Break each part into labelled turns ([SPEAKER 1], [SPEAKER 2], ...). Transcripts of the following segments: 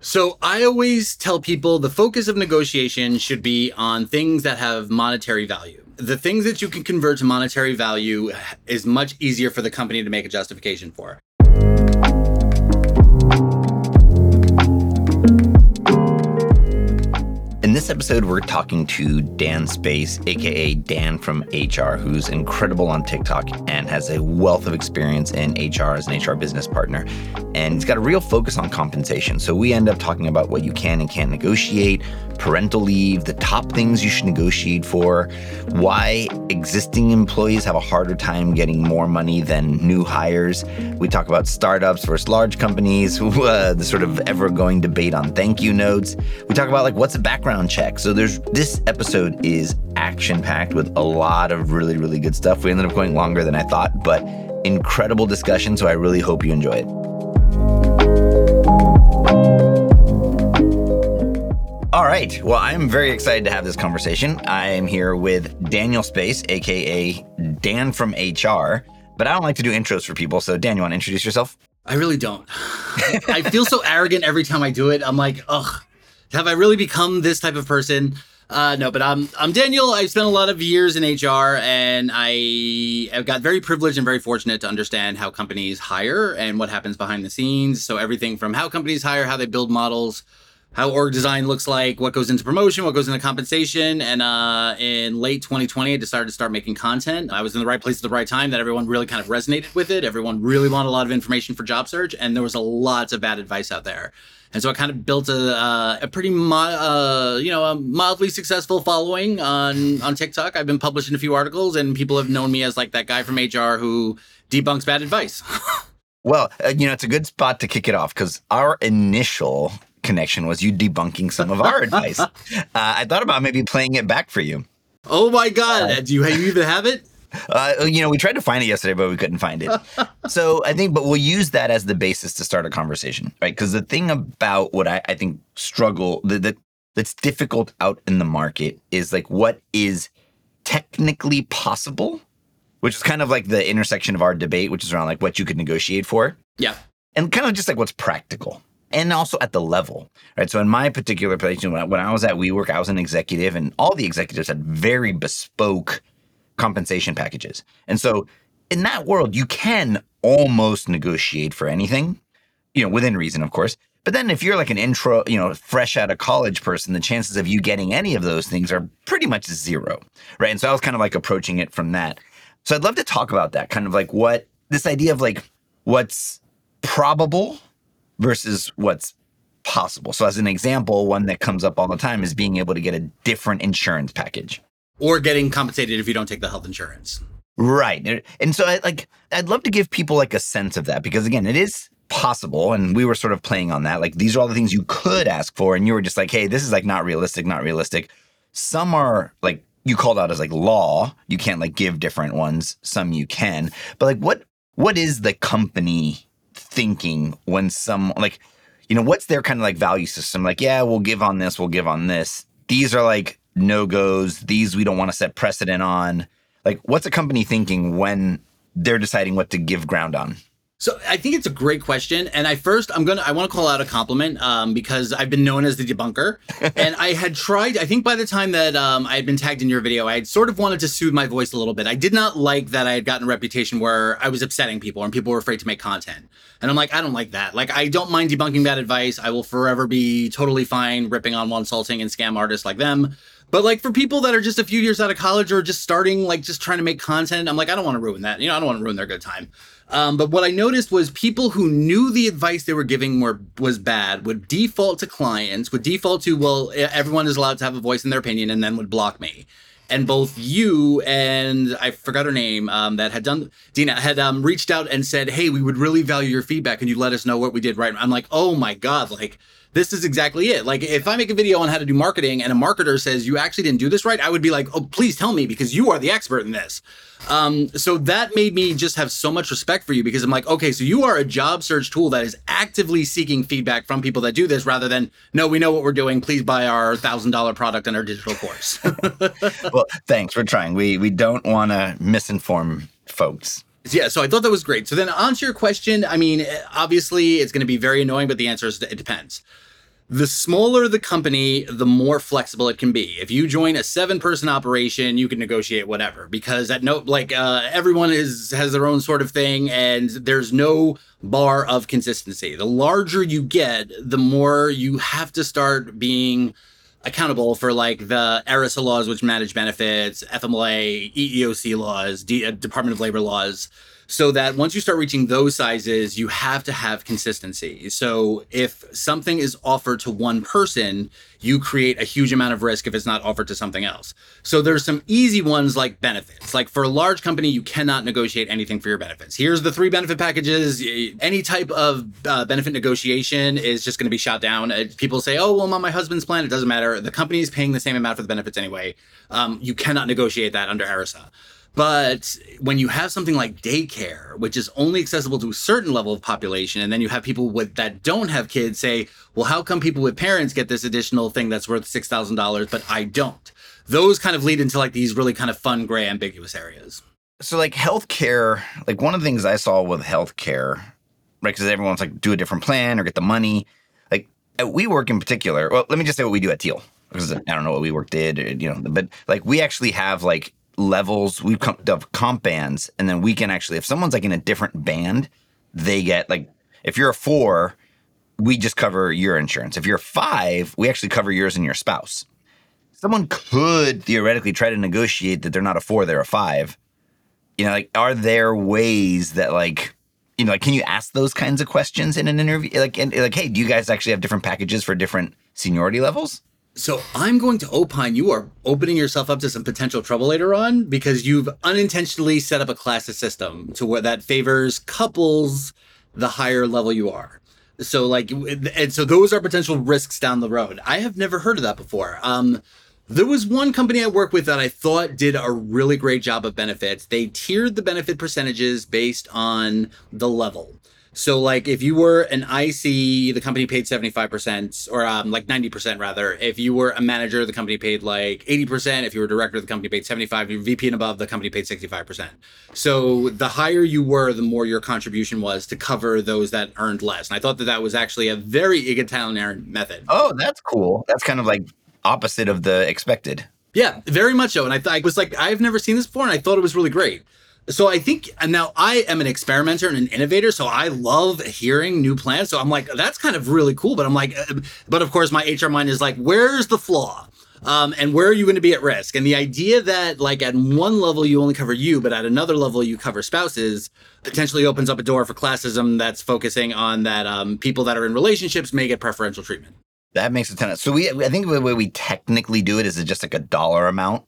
[SPEAKER 1] So I always tell people the focus of negotiation should be on things that have monetary value. The things that you can convert to monetary value is much easier for the company to make a justification for.
[SPEAKER 2] This episode, we're talking to Dan Space, aka Dan from HR, who's incredible on TikTok and has a wealth of experience in HR as an HR business partner. And he's got a real focus on compensation. So we end up talking about what you can and can't negotiate, parental leave, the top things you should negotiate for, why existing employees have a harder time getting more money than new hires. We talk about startups versus large companies, uh, the sort of ever going debate on thank you notes. We talk about like what's a background check. So there's this episode is action packed with a lot of really, really good stuff. We ended up going longer than I thought, but incredible discussion. So I really hope you enjoy it. All right. Well, I'm very excited to have this conversation. I am here with Daniel Space, aka Dan from HR. But I don't like to do intros for people. So, Dan, you want to introduce yourself?
[SPEAKER 1] I really don't. I feel so arrogant every time I do it. I'm like, ugh, have I really become this type of person? Uh, no, but I'm I'm Daniel. I've spent a lot of years in HR, and I have got very privileged and very fortunate to understand how companies hire and what happens behind the scenes. So everything from how companies hire, how they build models, how org design looks like, what goes into promotion, what goes into compensation. And uh, in late 2020, I decided to start making content. I was in the right place at the right time that everyone really kind of resonated with it. Everyone really wanted a lot of information for job search, and there was a lots of bad advice out there. And so I kind of built a, uh, a pretty, mo- uh, you know, a mildly successful following on on TikTok. I've been publishing a few articles, and people have known me as like that guy from HR who debunks bad advice.
[SPEAKER 2] well, uh, you know, it's a good spot to kick it off because our initial connection was you debunking some of our advice. Uh, I thought about maybe playing it back for you.
[SPEAKER 1] Oh my God. Uh, Do you, you even have it?
[SPEAKER 2] Uh, you know, we tried to find it yesterday, but we couldn't find it. so I think, but we'll use that as the basis to start a conversation, right? Because the thing about what I, I think struggle that, that that's difficult out in the market is like what is technically possible, which is kind of like the intersection of our debate, which is around like what you could negotiate for.
[SPEAKER 1] Yeah.
[SPEAKER 2] And kind of just like what's practical and also at the level, right? So in my particular position, when I, when I was at WeWork, I was an executive, and all the executives had very bespoke compensation packages. And so in that world, you can almost negotiate for anything, you know, within reason, of course. But then if you're like an intro, you know, fresh out of college person, the chances of you getting any of those things are pretty much zero, right? And so I was kind of like approaching it from that. So I'd love to talk about that, kind of like what this idea of like what's probable versus what's possible. So, as an example, one that comes up all the time is being able to get a different insurance package
[SPEAKER 1] or getting compensated if you don't take the health insurance.
[SPEAKER 2] Right. And so, I, like, I'd love to give people like a sense of that because, again, it is possible. And we were sort of playing on that. Like, these are all the things you could ask for. And you were just like, hey, this is like not realistic, not realistic. Some are like, you called out as like law. You can't like give different ones. Some you can. But like, what what is the company thinking when some like you know what's their kind of like value system like yeah we'll give on this we'll give on this these are like no goes these we don't want to set precedent on like what's a company thinking when they're deciding what to give ground on
[SPEAKER 1] so I think it's a great question, and I first I'm gonna I want to call out a compliment um, because I've been known as the debunker, and I had tried. I think by the time that um, I had been tagged in your video, I had sort of wanted to soothe my voice a little bit. I did not like that I had gotten a reputation where I was upsetting people and people were afraid to make content, and I'm like I don't like that. Like I don't mind debunking bad advice. I will forever be totally fine ripping on one salting and scam artists like them. But like for people that are just a few years out of college or just starting, like just trying to make content, I'm like I don't want to ruin that. You know I don't want to ruin their good time. Um, but what I noticed was people who knew the advice they were giving were was bad would default to clients, would default to well, everyone is allowed to have a voice in their opinion, and then would block me. And both you and I forgot her name um, that had done Dina had um, reached out and said, "Hey, we would really value your feedback, and you let us know what we did right." I'm like, "Oh my god!" Like this is exactly it. Like if I make a video on how to do marketing and a marketer says you actually didn't do this right, I would be like, "Oh, please tell me because you are the expert in this." Um, so that made me just have so much respect for you because I'm like, okay, so you are a job search tool that is actively seeking feedback from people that do this rather than, no, we know what we're doing. Please buy our thousand dollar product and our digital course.
[SPEAKER 2] well, thanks. We're trying. We we don't want to misinform folks.
[SPEAKER 1] Yeah, so I thought that was great. So then, to your question. I mean, obviously, it's going to be very annoying, but the answer is it depends. the smaller the company, the more flexible it can be. If you join a seven person operation, you can negotiate whatever because at no like uh, everyone is has their own sort of thing, and there's no bar of consistency. The larger you get, the more you have to start being accountable for like the ERISA laws, which manage benefits, FMLA, EEOC laws, D- uh, Department of Labor laws so that once you start reaching those sizes, you have to have consistency. So if something is offered to one person, you create a huge amount of risk if it's not offered to something else. So there's some easy ones like benefits. Like for a large company, you cannot negotiate anything for your benefits. Here's the three benefit packages. Any type of uh, benefit negotiation is just going to be shot down. Uh, people say, oh, well, I'm on my husband's plan. It doesn't matter. The company is paying the same amount for the benefits anyway. Um, you cannot negotiate that under ERISA. But when you have something like daycare, which is only accessible to a certain level of population, and then you have people with that don't have kids say, well, how come people with parents get this additional thing that's worth six thousand dollars, but I don't? Those kind of lead into like these really kind of fun, gray, ambiguous areas.
[SPEAKER 2] So like healthcare, like one of the things I saw with healthcare, right? Because everyone's like do a different plan or get the money. Like uh, at WeWork in particular. Well, let me just say what we do at Teal because I don't know what WeWork did, or, you know, but like we actually have like levels. We've come of comp bands, and then we can actually, if someone's like in a different band, they get like if you're a four, we just cover your insurance. If you're five, we actually cover yours and your spouse. Someone could theoretically try to negotiate that they're not a four, they're a five. You know, like are there ways that like you know, like can you ask those kinds of questions in an interview? Like, and, like, hey, do you guys actually have different packages for different seniority levels?
[SPEAKER 1] So I'm going to opine you are opening yourself up to some potential trouble later on because you've unintentionally set up a class system to where that favors couples the higher level you are. So like and so those are potential risks down the road. I have never heard of that before. Um there was one company I work with that I thought did a really great job of benefits. They tiered the benefit percentages based on the level. So like if you were an IC, the company paid 75% or um, like 90% rather. If you were a manager, the company paid like 80%. If you were a director, the company paid 75. If you're VP and above, the company paid 65%. So the higher you were, the more your contribution was to cover those that earned less. And I thought that that was actually a very egalitarian method.
[SPEAKER 2] Oh, that's cool. That's kind of like opposite of the expected.
[SPEAKER 1] Yeah, very much so. And I, th- I was like, I've never seen this before, and I thought it was really great. So I think now I am an experimenter and an innovator, so I love hearing new plans. So I'm like, that's kind of really cool. But I'm like, uh, but of course, my HR mind is like, where's the flaw? Um, and where are you going to be at risk? And the idea that like at one level you only cover you, but at another level you cover spouses potentially opens up a door for classism that's focusing on that um, people that are in relationships may get preferential treatment.
[SPEAKER 2] That makes a ton of sense. so we I think the way we technically do it is just like a dollar amount,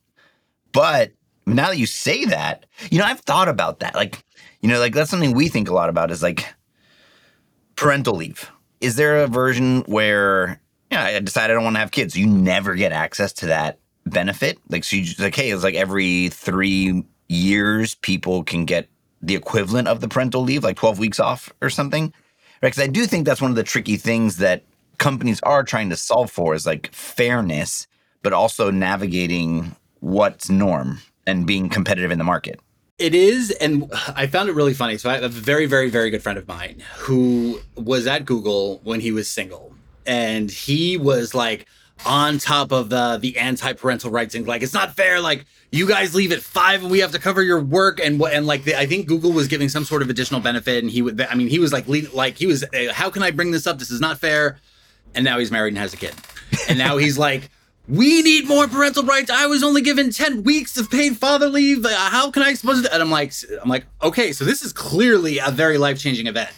[SPEAKER 2] but now that you say that, you know, I've thought about that. Like, you know, like that's something we think a lot about is like parental leave. Is there a version where, yeah, you know, I decide I don't want to have kids. You never get access to that benefit. Like, so you just like, hey, it's like every three years, people can get the equivalent of the parental leave, like 12 weeks off or something. Right. Because I do think that's one of the tricky things that companies are trying to solve for is like fairness, but also navigating what's norm and being competitive in the market.
[SPEAKER 1] It is, and I found it really funny. So I have a very, very, very good friend of mine who was at Google when he was single, and he was like on top of the the anti-parental rights and like it's not fair. Like you guys leave at five and we have to cover your work and what and like the, I think Google was giving some sort of additional benefit, and he would. I mean, he was like like he was. How can I bring this up? This is not fair. And now he's married and has a kid, and now he's like we need more parental rights. I was only given 10 weeks of paid father leave. Uh, how can I expose it? And I'm like, I'm like, okay, so this is clearly a very life-changing event.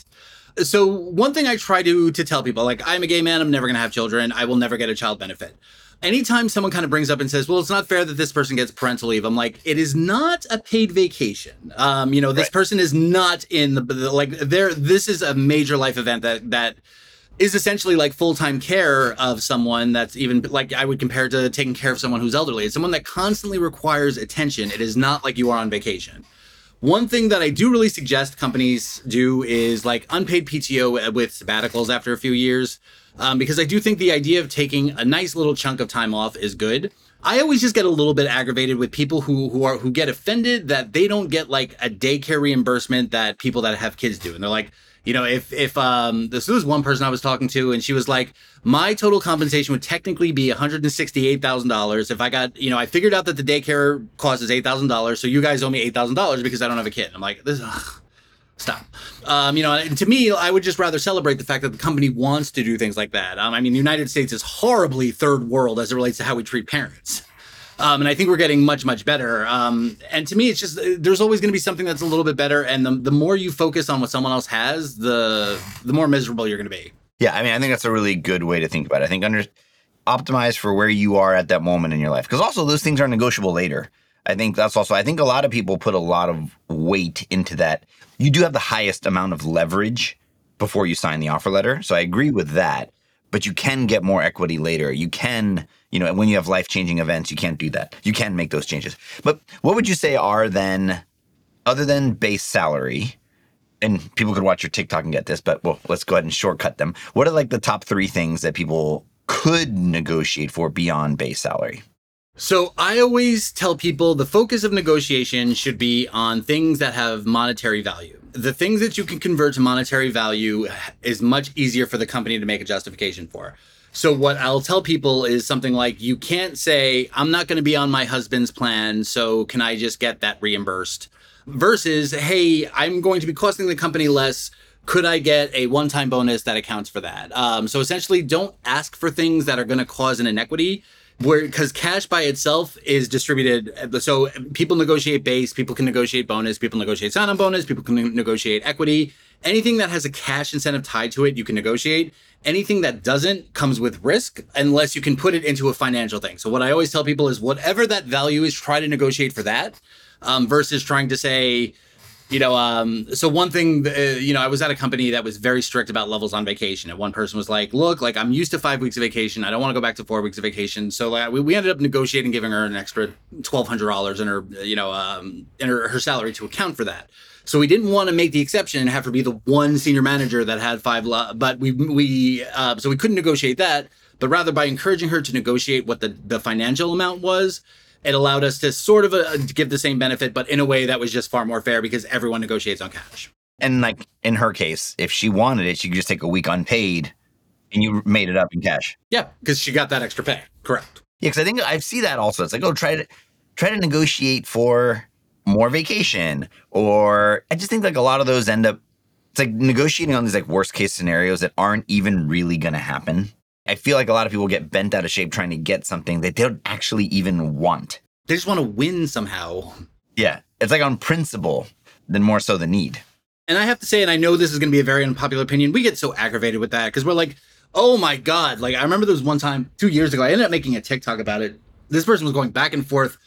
[SPEAKER 1] So one thing I try to to tell people, like, I'm a gay man, I'm never gonna have children, I will never get a child benefit. Anytime someone kind of brings up and says, "Well, it's not fair that this person gets parental leave," I'm like, "It is not a paid vacation. Um, you know, this right. person is not in the, the like. There, this is a major life event that that is essentially like full-time care of someone that's even like I would compare to taking care of someone who's elderly. It's someone that constantly requires attention. It is not like you are on vacation. One thing that I do really suggest companies do is like unpaid PTO with sabbaticals after a few years, um, because I do think the idea of taking a nice little chunk of time off is good. I always just get a little bit aggravated with people who who are who get offended that they don't get like a daycare reimbursement that people that have kids do, and they're like, You know, if if um this was one person I was talking to and she was like, my total compensation would technically be $168,000 if I got, you know, I figured out that the daycare cost is $8,000, so you guys owe me $8,000 because I don't have a kid. I'm like, this ugh, stop. Um, you know, and to me, I would just rather celebrate the fact that the company wants to do things like that. Um, I mean, the United States is horribly third world as it relates to how we treat parents. Um, and I think we're getting much, much better. Um, and to me, it's just there's always going to be something that's a little bit better. And the, the more you focus on what someone else has, the the more miserable you're going to be.
[SPEAKER 2] Yeah, I mean, I think that's a really good way to think about it. I think under optimize for where you are at that moment in your life, because also those things are negotiable later. I think that's also. I think a lot of people put a lot of weight into that. You do have the highest amount of leverage before you sign the offer letter, so I agree with that. But you can get more equity later. You can you know, when you have life changing events, you can't do that. You can make those changes. But what would you say are then, other than base salary, and people could watch your TikTok and get this, but well, let's go ahead and shortcut them. What are like the top three things that people could negotiate for beyond base salary?
[SPEAKER 1] So I always tell people the focus of negotiation should be on things that have monetary value. The things that you can convert to monetary value is much easier for the company to make a justification for. So what I'll tell people is something like you can't say I'm not going to be on my husband's plan, so can I just get that reimbursed? Versus, hey, I'm going to be costing the company less. Could I get a one-time bonus that accounts for that? Um, so essentially, don't ask for things that are going to cause an inequity where because cash by itself is distributed so people negotiate base people can negotiate bonus people negotiate sign-on bonus people can negotiate equity anything that has a cash incentive tied to it you can negotiate anything that doesn't comes with risk unless you can put it into a financial thing. So what I always tell people is whatever that value is, try to negotiate for that um, versus trying to say, you know, um, so one thing, uh, you know, I was at a company that was very strict about levels on vacation, and one person was like, "Look, like I'm used to five weeks of vacation. I don't want to go back to four weeks of vacation." So like, we, we ended up negotiating, giving her an extra twelve hundred dollars in her, you know, um, in her, her salary to account for that. So we didn't want to make the exception and have her be the one senior manager that had five. Lo- but we we uh, so we couldn't negotiate that. But rather by encouraging her to negotiate what the the financial amount was, it allowed us to sort of uh, give the same benefit, but in a way that was just far more fair because everyone negotiates on cash.
[SPEAKER 2] And like in her case, if she wanted it, she could just take a week unpaid, and you made it up in cash.
[SPEAKER 1] Yeah, because she got that extra pay. Correct.
[SPEAKER 2] Yeah, because I think I see that also. It's like, oh, try to try to negotiate for more vacation or i just think like a lot of those end up it's like negotiating on these like worst case scenarios that aren't even really going to happen. I feel like a lot of people get bent out of shape trying to get something that they don't actually even want.
[SPEAKER 1] They just want to win somehow.
[SPEAKER 2] Yeah it's like on principle than more so the need.
[SPEAKER 1] And i have to say and i know this is going to be a very unpopular opinion we get so aggravated with that because we're like oh my god like i remember there was one time two years ago i ended up making a tiktok about it. This person was going back and forth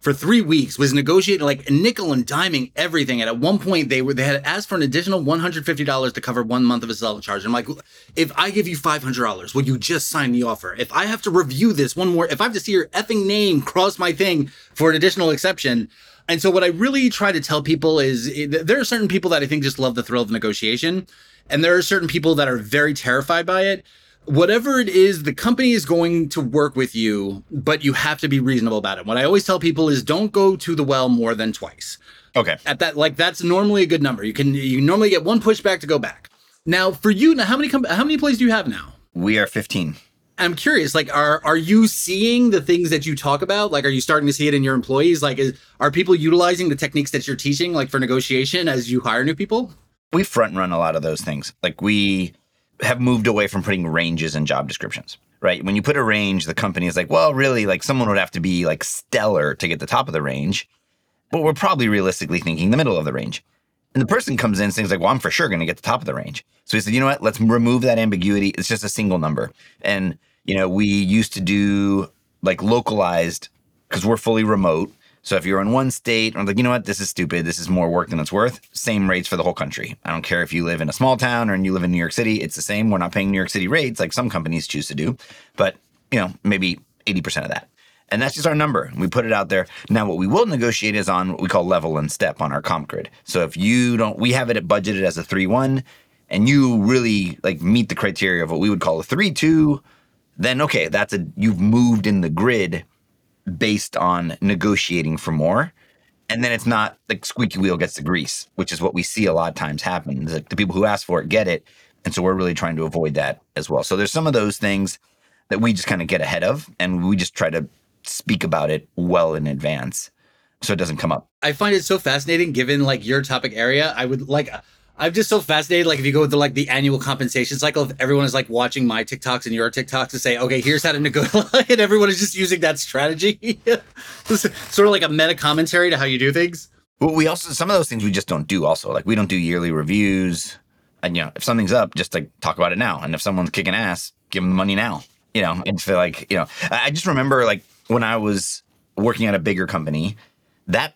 [SPEAKER 1] for three weeks was negotiating like nickel and diming everything. And at one point they were they had asked for an additional one hundred fifty dollars to cover one month of a cell charge. And I'm like, if I give you five hundred dollars, will you just sign the offer? If I have to review this one more, if I have to see your effing name cross my thing for an additional exception. And so what I really try to tell people is eh, there are certain people that I think just love the thrill of negotiation. And there are certain people that are very terrified by it whatever it is, the company is going to work with you, but you have to be reasonable about it. What I always tell people is don't go to the well more than twice.
[SPEAKER 2] Okay.
[SPEAKER 1] At that, like that's normally a good number. You can you normally get one pushback to go back. Now, for you, now how many com- how many employees do you have now?
[SPEAKER 2] We are fifteen.
[SPEAKER 1] I'm curious, like, are are you seeing the things that you talk about? Like, are you starting to see it in your employees? Like, is, are people utilizing the techniques that you're teaching, like for negotiation, as you hire new people?
[SPEAKER 2] We front run a lot of those things. Like we have moved away from putting ranges in job descriptions, right? When you put a range, the company is like, well, really, like someone would have to be like stellar to get the top of the range. But we're probably realistically thinking the middle of the range. And the person comes in and says, like, well, I'm for sure going to get the top of the range. So he said, you know what? Let's remove that ambiguity. It's just a single number. And, you know, we used to do like localized because we're fully remote. So if you're in one state, I'm like, you know what, this is stupid. This is more work than it's worth. Same rates for the whole country. I don't care if you live in a small town or you live in New York City. It's the same. We're not paying New York City rates like some companies choose to do, but you know, maybe 80% of that. And that's just our number. We put it out there. Now, what we will negotiate is on what we call level and step on our comp grid. So if you don't, we have it budgeted as a 3 1, and you really like meet the criteria of what we would call a 3 2, then okay, that's a, you've moved in the grid based on negotiating for more. and then it's not like squeaky wheel gets the grease, which is what we see a lot of times happen. Like the people who ask for it get it, and so we're really trying to avoid that as well. So there's some of those things that we just kind of get ahead of, and we just try to speak about it well in advance so it doesn't come up.
[SPEAKER 1] I find it so fascinating given like your topic area. I would like I'm just so fascinated. Like if you go to like the annual compensation cycle, if everyone is like watching my TikToks and your TikToks to say, okay, here's how to negotiate, and everyone is just using that strategy. sort of like a meta commentary to how you do things.
[SPEAKER 2] Well, we also some of those things we just don't do. Also, like we don't do yearly reviews. And you know, if something's up, just like talk about it now. And if someone's kicking ass, give them the money now. You know, and feel like you know. I just remember like when I was working at a bigger company, that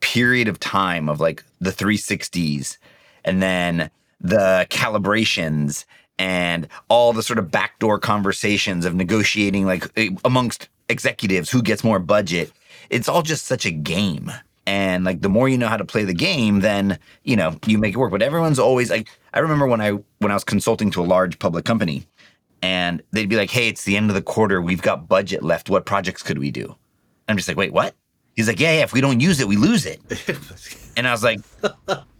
[SPEAKER 2] period of time of like the 360s and then the calibrations and all the sort of backdoor conversations of negotiating like eh, amongst executives who gets more budget. It's all just such a game. And like the more you know how to play the game then you know you make it work. But everyone's always like i remember when i when i was consulting to a large public company and they'd be like hey it's the end of the quarter. We've got budget left. What projects could we do? I'm just like wait what he's like yeah yeah if we don't use it we lose it and i was like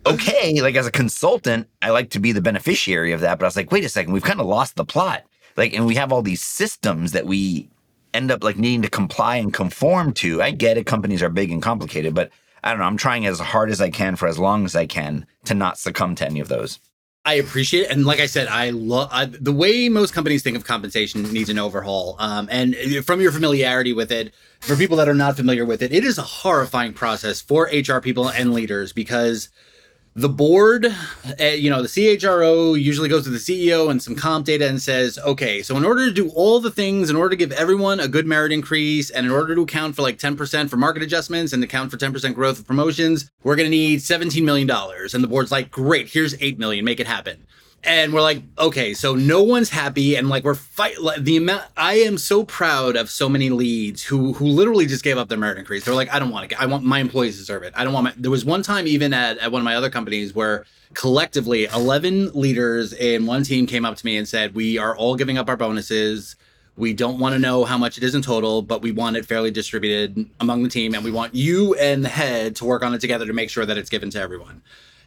[SPEAKER 2] okay, like as a consultant, I like to be the beneficiary of that. But I was like, wait a second, we've kind of lost the plot. Like, and we have all these systems that we end up like needing to comply and conform to. I get it, companies are big and complicated, but I don't know. I'm trying as hard as I can for as long as I can to not succumb to any of those.
[SPEAKER 1] I appreciate it, and like I said, I love the way most companies think of compensation needs an overhaul. Um, and from your familiarity with it, for people that are not familiar with it, it is a horrifying process for HR people and leaders because the board, uh, you know, the CHRO usually goes to the CEO and some comp data and says, okay, so in order to do all the things, in order to give everyone a good merit increase, and in order to account for like 10% for market adjustments and account for 10% growth of promotions, we're going to need $17 million. And the board's like, great, here's 8 million, make it happen and we're like okay so no one's happy and like we're fight like, the amount i am so proud of so many leads who who literally just gave up their merit increase they're like i don't want to get i want my employees deserve it i don't want my there was one time even at, at one of my other companies where collectively 11 leaders in one team came up to me and said we are all giving up our bonuses we don't want to know how much it is in total, but we want it fairly distributed among the team. And we want you and the head to work on it together to make sure that it's given to everyone.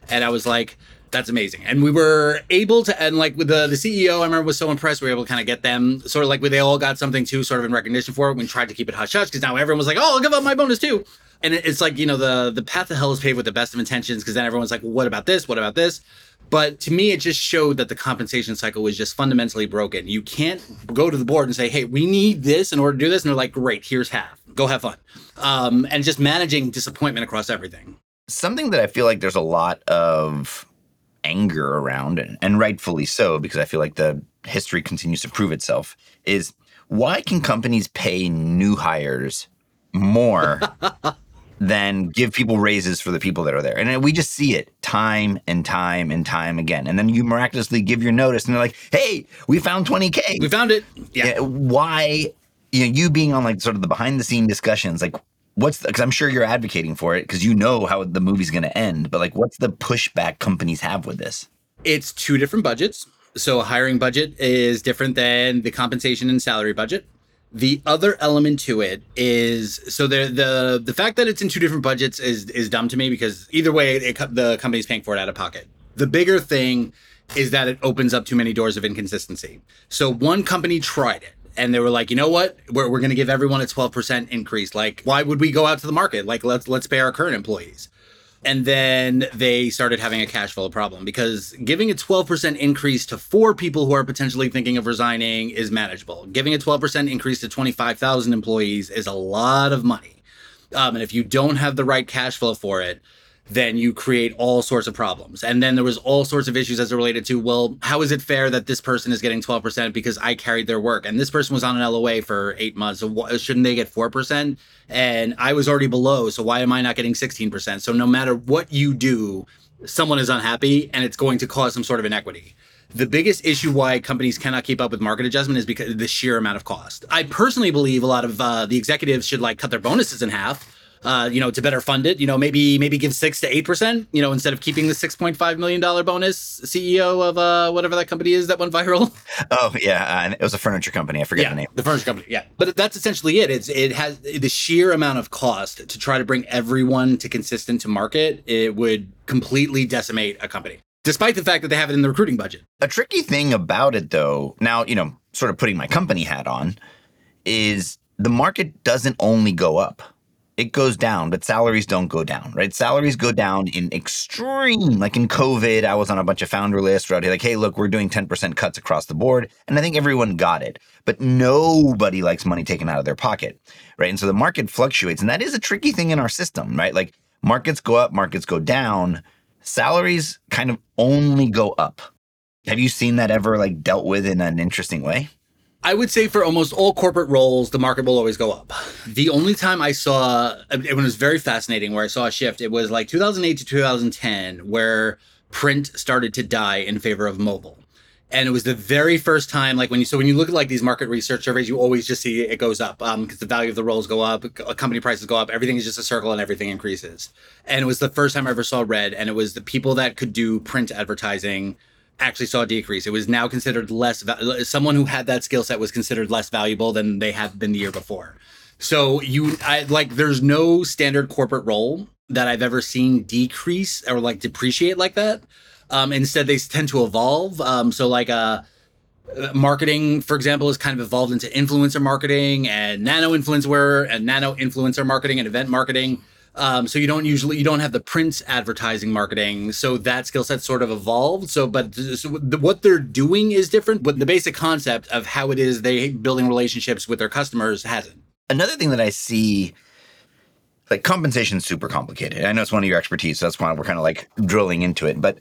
[SPEAKER 1] And I was like, that's amazing. And we were able to, and like with the, the CEO, I remember was so impressed. We were able to kind of get them sort of like they all got something too, sort of in recognition for it. We tried to keep it hush hush because now everyone was like, oh, I'll give up my bonus too. And it's like, you know, the, the path to hell is paved with the best of intentions because then everyone's like, well, what about this? What about this? But to me, it just showed that the compensation cycle was just fundamentally broken. You can't go to the board and say, hey, we need this in order to do this. And they're like, great, here's half. Go have fun. Um, and just managing disappointment across everything.
[SPEAKER 2] Something that I feel like there's a lot of anger around, and, and rightfully so, because I feel like the history continues to prove itself, is why can companies pay new hires more than give people raises for the people that are there? And we just see it time and time and time again. And then you miraculously give your notice and they're like, hey, we found 20K.
[SPEAKER 1] We found it.
[SPEAKER 2] Yeah. yeah why? You know, you being on like sort of the behind the scene discussions, like what's because I'm sure you're advocating for it because you know how the movie's going to end. But like, what's the pushback companies have with this?
[SPEAKER 1] It's two different budgets. So a hiring budget is different than the compensation and salary budget. The other element to it is so the the the fact that it's in two different budgets is is dumb to me because either way it, the company's paying for it out of pocket. The bigger thing is that it opens up too many doors of inconsistency. So one company tried it and they were like, you know what, we're, we're going to give everyone a 12% increase. Like, why would we go out to the market? Like, let's let's pay our current employees. And then they started having a cash flow problem because giving a 12% increase to four people who are potentially thinking of resigning is manageable. Giving a 12% increase to 25,000 employees is a lot of money. Um, and if you don't have the right cash flow for it, then you create all sorts of problems. And then there was all sorts of issues as it related to, well, how is it fair that this person is getting 12% because I carried their work and this person was on an LOA for eight months. So shouldn't they get 4%? And I was already below. So why am I not getting 16%? So no matter what you do, someone is unhappy and it's going to cause some sort of inequity. The biggest issue why companies cannot keep up with market adjustment is because the sheer amount of cost. I personally believe a lot of uh, the executives should like cut their bonuses in half uh, you know, to better fund it. You know, maybe maybe give six to eight percent. You know, instead of keeping the six point five million dollar bonus. CEO of uh, whatever that company is that went viral.
[SPEAKER 2] Oh yeah, uh, it was a furniture company. I forget
[SPEAKER 1] yeah,
[SPEAKER 2] the name.
[SPEAKER 1] The furniture company. Yeah, but that's essentially it. It's it has the sheer amount of cost to try to bring everyone to consistent to market. It would completely decimate a company, despite the fact that they have it in the recruiting budget.
[SPEAKER 2] A tricky thing about it, though, now you know, sort of putting my company hat on, is the market doesn't only go up it goes down, but salaries don't go down, right? Salaries go down in extreme, like in COVID, I was on a bunch of founder lists where be like, hey, look, we're doing 10% cuts across the board. And I think everyone got it, but nobody likes money taken out of their pocket, right? And so the market fluctuates. And that is a tricky thing in our system, right? Like markets go up, markets go down, salaries kind of only go up. Have you seen that ever like dealt with in an interesting way?
[SPEAKER 1] I would say for almost all corporate roles, the market will always go up. The only time I saw it was very fascinating where I saw a shift, it was like 2008 to 2010, where print started to die in favor of mobile. And it was the very first time, like when you so when you look at like these market research surveys, you always just see it goes up because um, the value of the roles go up, company prices go up, everything is just a circle and everything increases. And it was the first time I ever saw red, and it was the people that could do print advertising actually saw a decrease. It was now considered less. Someone who had that skill set was considered less valuable than they had been the year before. So you, I like, there's no standard corporate role that I've ever seen decrease or like depreciate like that. Um, instead, they tend to evolve. Um, so like, uh, marketing, for example, has kind of evolved into influencer marketing and nano influencer and nano influencer marketing and event marketing. Um, so you don't usually you don't have the print advertising marketing. So that skill set sort of evolved. So, but so what they're doing is different, but the basic concept of how it is they building relationships with their customers hasn't.
[SPEAKER 2] Another thing that I see like compensation is super complicated. I know it's one of your expertise, so that's why we're kind of like drilling into it. But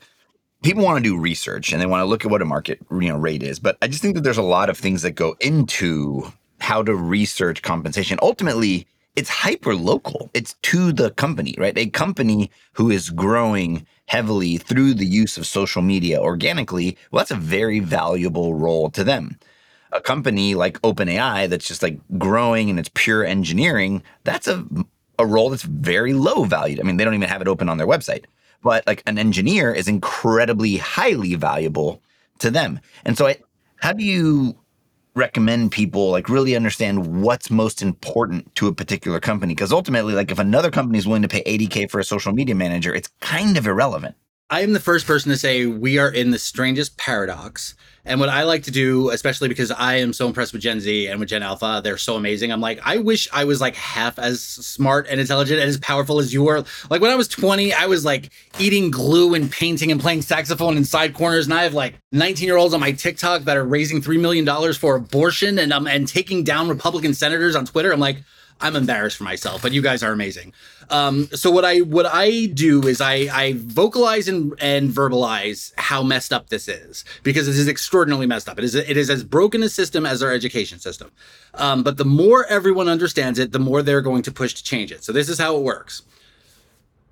[SPEAKER 2] people want to do research and they want to look at what a market you know rate is. But I just think that there's a lot of things that go into how to research compensation. Ultimately, it's hyper local. It's to the company, right? A company who is growing heavily through the use of social media organically, well, that's a very valuable role to them. A company like OpenAI that's just like growing and it's pure engineering, that's a, a role that's very low valued. I mean, they don't even have it open on their website, but like an engineer is incredibly highly valuable to them. And so I, how do you recommend people like really understand what's most important to a particular company. Because ultimately like if another company is willing to pay 80k for a social media manager it's kind of irrelevant
[SPEAKER 1] I am the first person to say we are in the strangest paradox. And what I like to do, especially because I am so impressed with Gen Z and with Gen Alpha, they're so amazing. I'm like, I wish I was like half as smart and intelligent and as powerful as you were. Like when I was 20, I was like eating glue and painting and playing saxophone in side corners. And I have like 19 year olds on my TikTok that are raising $3 million for abortion and, um, and taking down Republican senators on Twitter. I'm like, I'm embarrassed for myself, but you guys are amazing. Um, so what I what I do is I I vocalize and, and verbalize how messed up this is because this is extraordinarily messed up. It is it is as broken a system as our education system. Um, but the more everyone understands it, the more they're going to push to change it. So this is how it works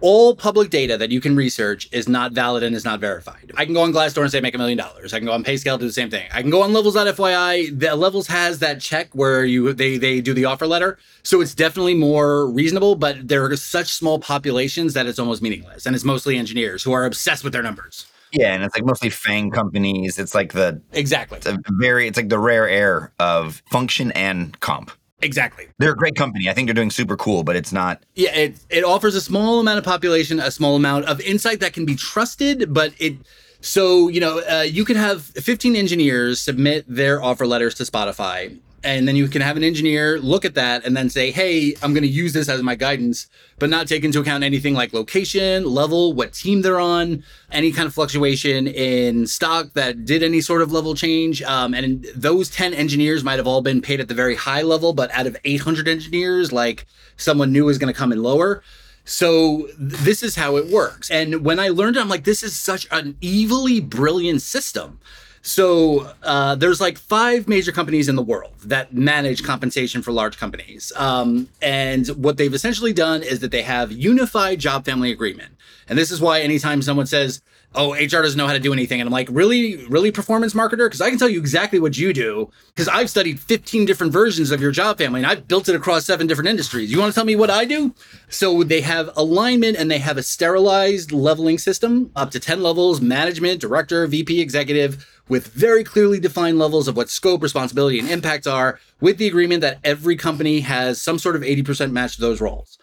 [SPEAKER 1] all public data that you can research is not valid and is not verified. I can go on Glassdoor and say make a million dollars. I can go on PayScale do the same thing. I can go on Levels.fyi. The Levels has that check where you they they do the offer letter, so it's definitely more reasonable. But there are such small populations that it's almost meaningless, and it's mostly engineers who are obsessed with their numbers.
[SPEAKER 2] Yeah, and it's like mostly FANG companies. It's like the
[SPEAKER 1] exactly.
[SPEAKER 2] It's a very. It's like the rare air of function and comp.
[SPEAKER 1] Exactly.
[SPEAKER 2] They're a great company. I think they're doing super cool, but it's not.
[SPEAKER 1] Yeah, it it offers a small amount of population, a small amount of insight that can be trusted, but it. So you know, uh, you could have 15 engineers submit their offer letters to Spotify, and then you can have an engineer look at that and then say, hey, I'm going to use this as my guidance, but not take into account anything like location, level, what team they're on, any kind of fluctuation in stock that did any sort of level change. Um, and those 10 engineers might have all been paid at the very high level, but out of 800 engineers, like someone new is going to come in lower. So this is how it works. And when I learned it, I'm like, this is such an evilly brilliant system so uh, there's like five major companies in the world that manage compensation for large companies, um, and what they've essentially done is that they have unified job family agreement. And this is why anytime someone says oh, HR doesn't know how to do anything. And I'm like, really, really performance marketer? Because I can tell you exactly what you do because I've studied 15 different versions of your job family and I've built it across seven different industries. You want to tell me what I do? So they have alignment and they have a sterilized leveling system up to 10 levels, management, director, VP, executive, with very clearly defined levels of what scope, responsibility, and impact are, with the agreement that every company has some sort of 80% match to those roles.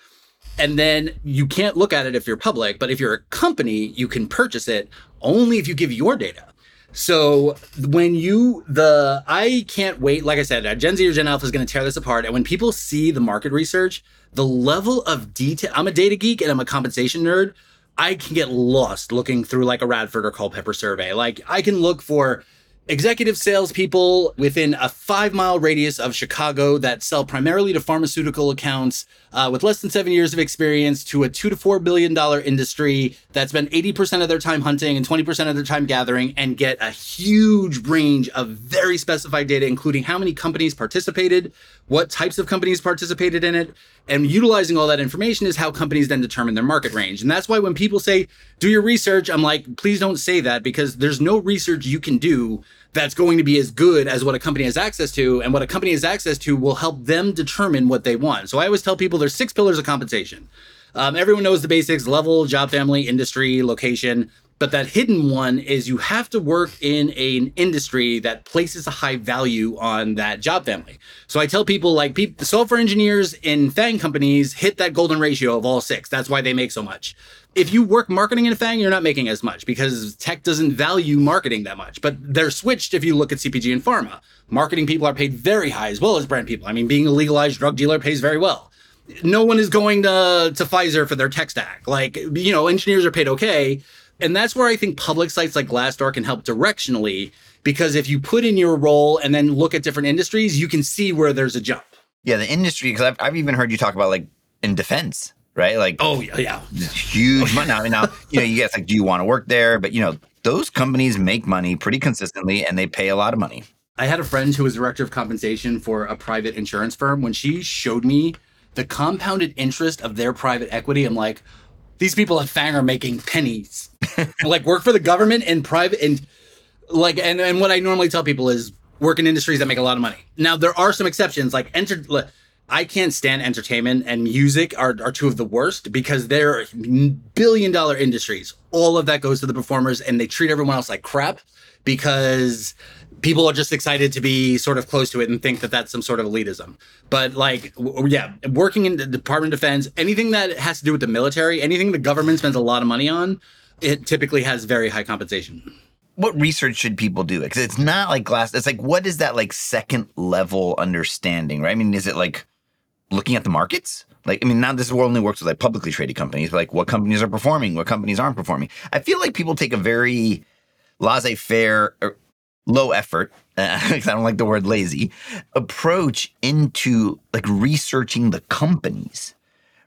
[SPEAKER 1] And then you can't look at it if you're public but if you're a company you can purchase it only if you give your data. So when you the i can't wait like i said uh, gen z or gen alpha is going to tear this apart and when people see the market research the level of detail i'm a data geek and i'm a compensation nerd i can get lost looking through like a radford or Culpepper survey. Like i can look for executive salespeople within a five mile radius of Chicago that sell primarily to pharmaceutical accounts uh, with less than seven years of experience to a two to four billion dollar industry that spend 80% of their time hunting and 20% of their time gathering and get a huge range of very specified data, including how many companies participated, what types of companies participated in it. And utilizing all that information is how companies then determine their market range. And that's why when people say, do your research, I'm like, please don't say that because there's no research you can do that's going to be as good as what a company has access to. And what a company has access to will help them determine what they want. So I always tell people there's six pillars of compensation. Um, everyone knows the basics level, job family, industry, location. But that hidden one is you have to work in an industry that places a high value on that job family. So I tell people like people, the software engineers in FANG companies hit that golden ratio of all six. That's why they make so much if you work marketing in a FANG, you're not making as much because tech doesn't value marketing that much. But they're switched if you look at CPG and pharma. Marketing people are paid very high as well as brand people. I mean, being a legalized drug dealer pays very well. No one is going to, to Pfizer for their tech stack. Like, you know, engineers are paid okay. And that's where I think public sites like Glassdoor can help directionally because if you put in your role and then look at different industries, you can see where there's a jump.
[SPEAKER 2] Yeah, the industry, because I've, I've even heard you talk about like in defense right? Like,
[SPEAKER 1] oh yeah, yeah,
[SPEAKER 2] huge money. Now, now, you know, you guys like, do you want to work there? But you know, those companies make money pretty consistently, and they pay a lot of money.
[SPEAKER 1] I had a friend who was director of compensation for a private insurance firm. When she showed me the compounded interest of their private equity, I'm like, these people at Fang are making pennies. like work for the government and private and like and and what I normally tell people is work in industries that make a lot of money. Now there are some exceptions like enter I can't stand entertainment and music are, are two of the worst because they're billion dollar industries. All of that goes to the performers and they treat everyone else like crap because people are just excited to be sort of close to it and think that that's some sort of elitism. But like, w- yeah, working in the Department of Defense, anything that has to do with the military, anything the government spends a lot of money on, it typically has very high compensation
[SPEAKER 2] what research should people do? Because it's not like glass. It's like what is that like second level understanding, right? I mean, is it like looking at the markets? Like, I mean, now this world only works with like publicly traded companies, but like what companies are performing, what companies aren't performing. I feel like people take a very laissez faire, er, low effort, because I don't like the word lazy, approach into like researching the companies.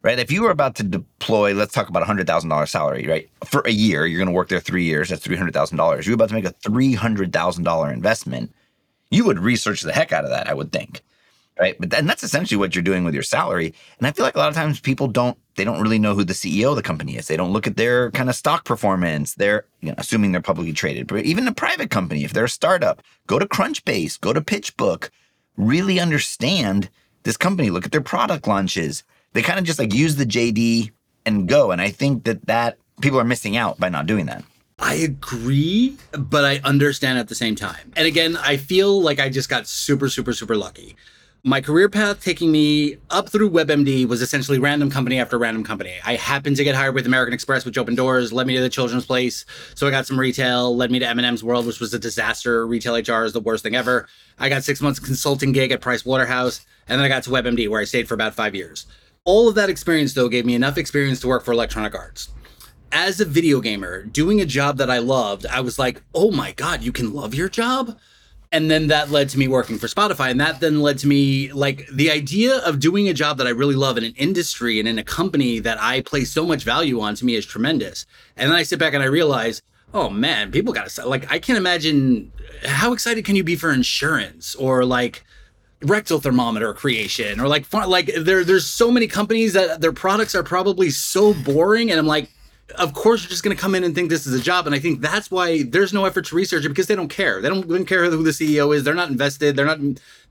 [SPEAKER 2] Right. If you were about to deploy, let's talk about a hundred thousand dollar salary, right? For a year, you're going to work there three years. That's three hundred thousand dollars. You're about to make a three hundred thousand dollar investment. You would research the heck out of that, I would think right? But then that's essentially what you're doing with your salary. And I feel like a lot of times people don't they don't really know who the CEO of the company is. They don't look at their kind of stock performance. They're you know, assuming they're publicly traded. But even a private company, if they're a startup, go to Crunchbase, go to PitchBook, really understand this company. Look at their product launches. They kind of just like use the JD and go. And I think that that people are missing out by not doing that.
[SPEAKER 1] I agree, but I understand at the same time. And again, I feel like I just got super, super, super lucky my career path taking me up through WebMD was essentially random company after random company. I happened to get hired with American Express, which opened doors, led me to the children's place. So I got some retail, led me to M&M's World, which was a disaster. Retail HR is the worst thing ever. I got six months consulting gig at Price Waterhouse, and then I got to WebMD, where I stayed for about five years. All of that experience, though, gave me enough experience to work for Electronic Arts. As a video gamer, doing a job that I loved, I was like, oh my God, you can love your job? And then that led to me working for Spotify. And that then led to me like the idea of doing a job that I really love in an industry and in a company that I place so much value on to me is tremendous. And then I sit back and I realize, oh man, people got to like, I can't imagine uh, how excited can you be for insurance or like, rectal thermometer creation or like like there there's so many companies that their products are probably so boring and I'm like of course you're just going to come in and think this is a job and i think that's why there's no effort to research it because they don't care. They don't, they don't care who the ceo is. They're not invested. They're not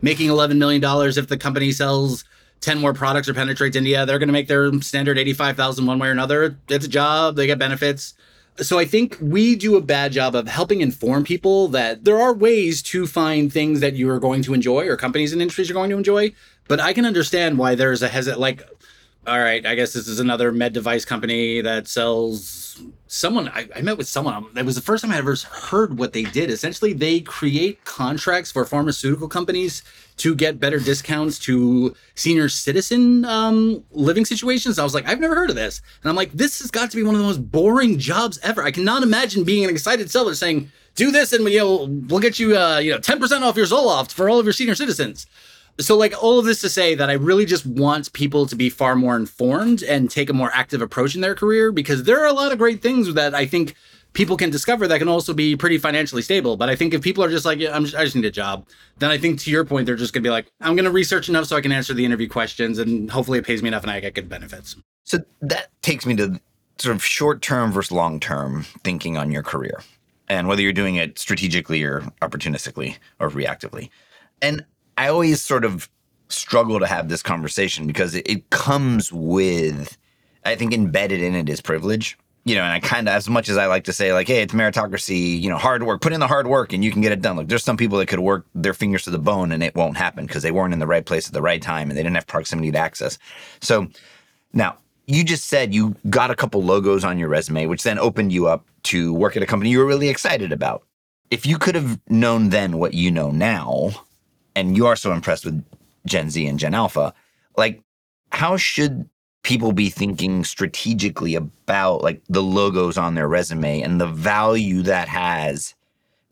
[SPEAKER 1] making 11 million dollars if the company sells 10 more products or penetrates india. They're going to make their standard 85000 one way or another. It's a job. They get benefits. So I think we do a bad job of helping inform people that there are ways to find things that you are going to enjoy or companies and industries you're going to enjoy. But I can understand why there's a hesit like all right, I guess this is another med device company that sells someone. I, I, met with someone. That was the first time I ever heard what they did. Essentially, they create contracts for pharmaceutical companies to get better discounts to senior citizen um, living situations. I was like, I've never heard of this. And I'm like, this has got to be one of the most boring jobs ever. I cannot imagine being an excited seller saying, do this and know, we'll get you, uh, you know, 10% off your Zoloft for all of your senior citizens so like all of this to say that I really just want people to be far more informed and take a more active approach in their career because there are a lot of great things that I think people can discover that can also be pretty financially stable. But I think if people are just like, yeah, just, I just need a job, then I think to your point, they're just gonna be like, I'm gonna research enough so I can answer the interview questions and hopefully it pays me enough and I get good benefits.
[SPEAKER 2] So that takes me to sort of short term versus long term thinking on your career and whether you're doing it strategically or opportunistically or reactively. And I always sort of struggle to have this conversation because it, it comes with, I think, embedded in it is privilege. You know, and I kind of, as much as I like to say, like, hey, it's meritocracy, you know, hard work, put in the hard work and you can get it done. Like, there's some people that could work their fingers to the bone and it won't happen because they weren't in the right place at the right time and they didn't have proximity to access. So now, you just said you got a couple logos on your resume, which then opened you up to work at a company you were really excited about. If you could have known then what you know now, and you are so impressed with Gen Z and Gen Alpha, like how should people be thinking strategically about like the logos on their resume and the value that has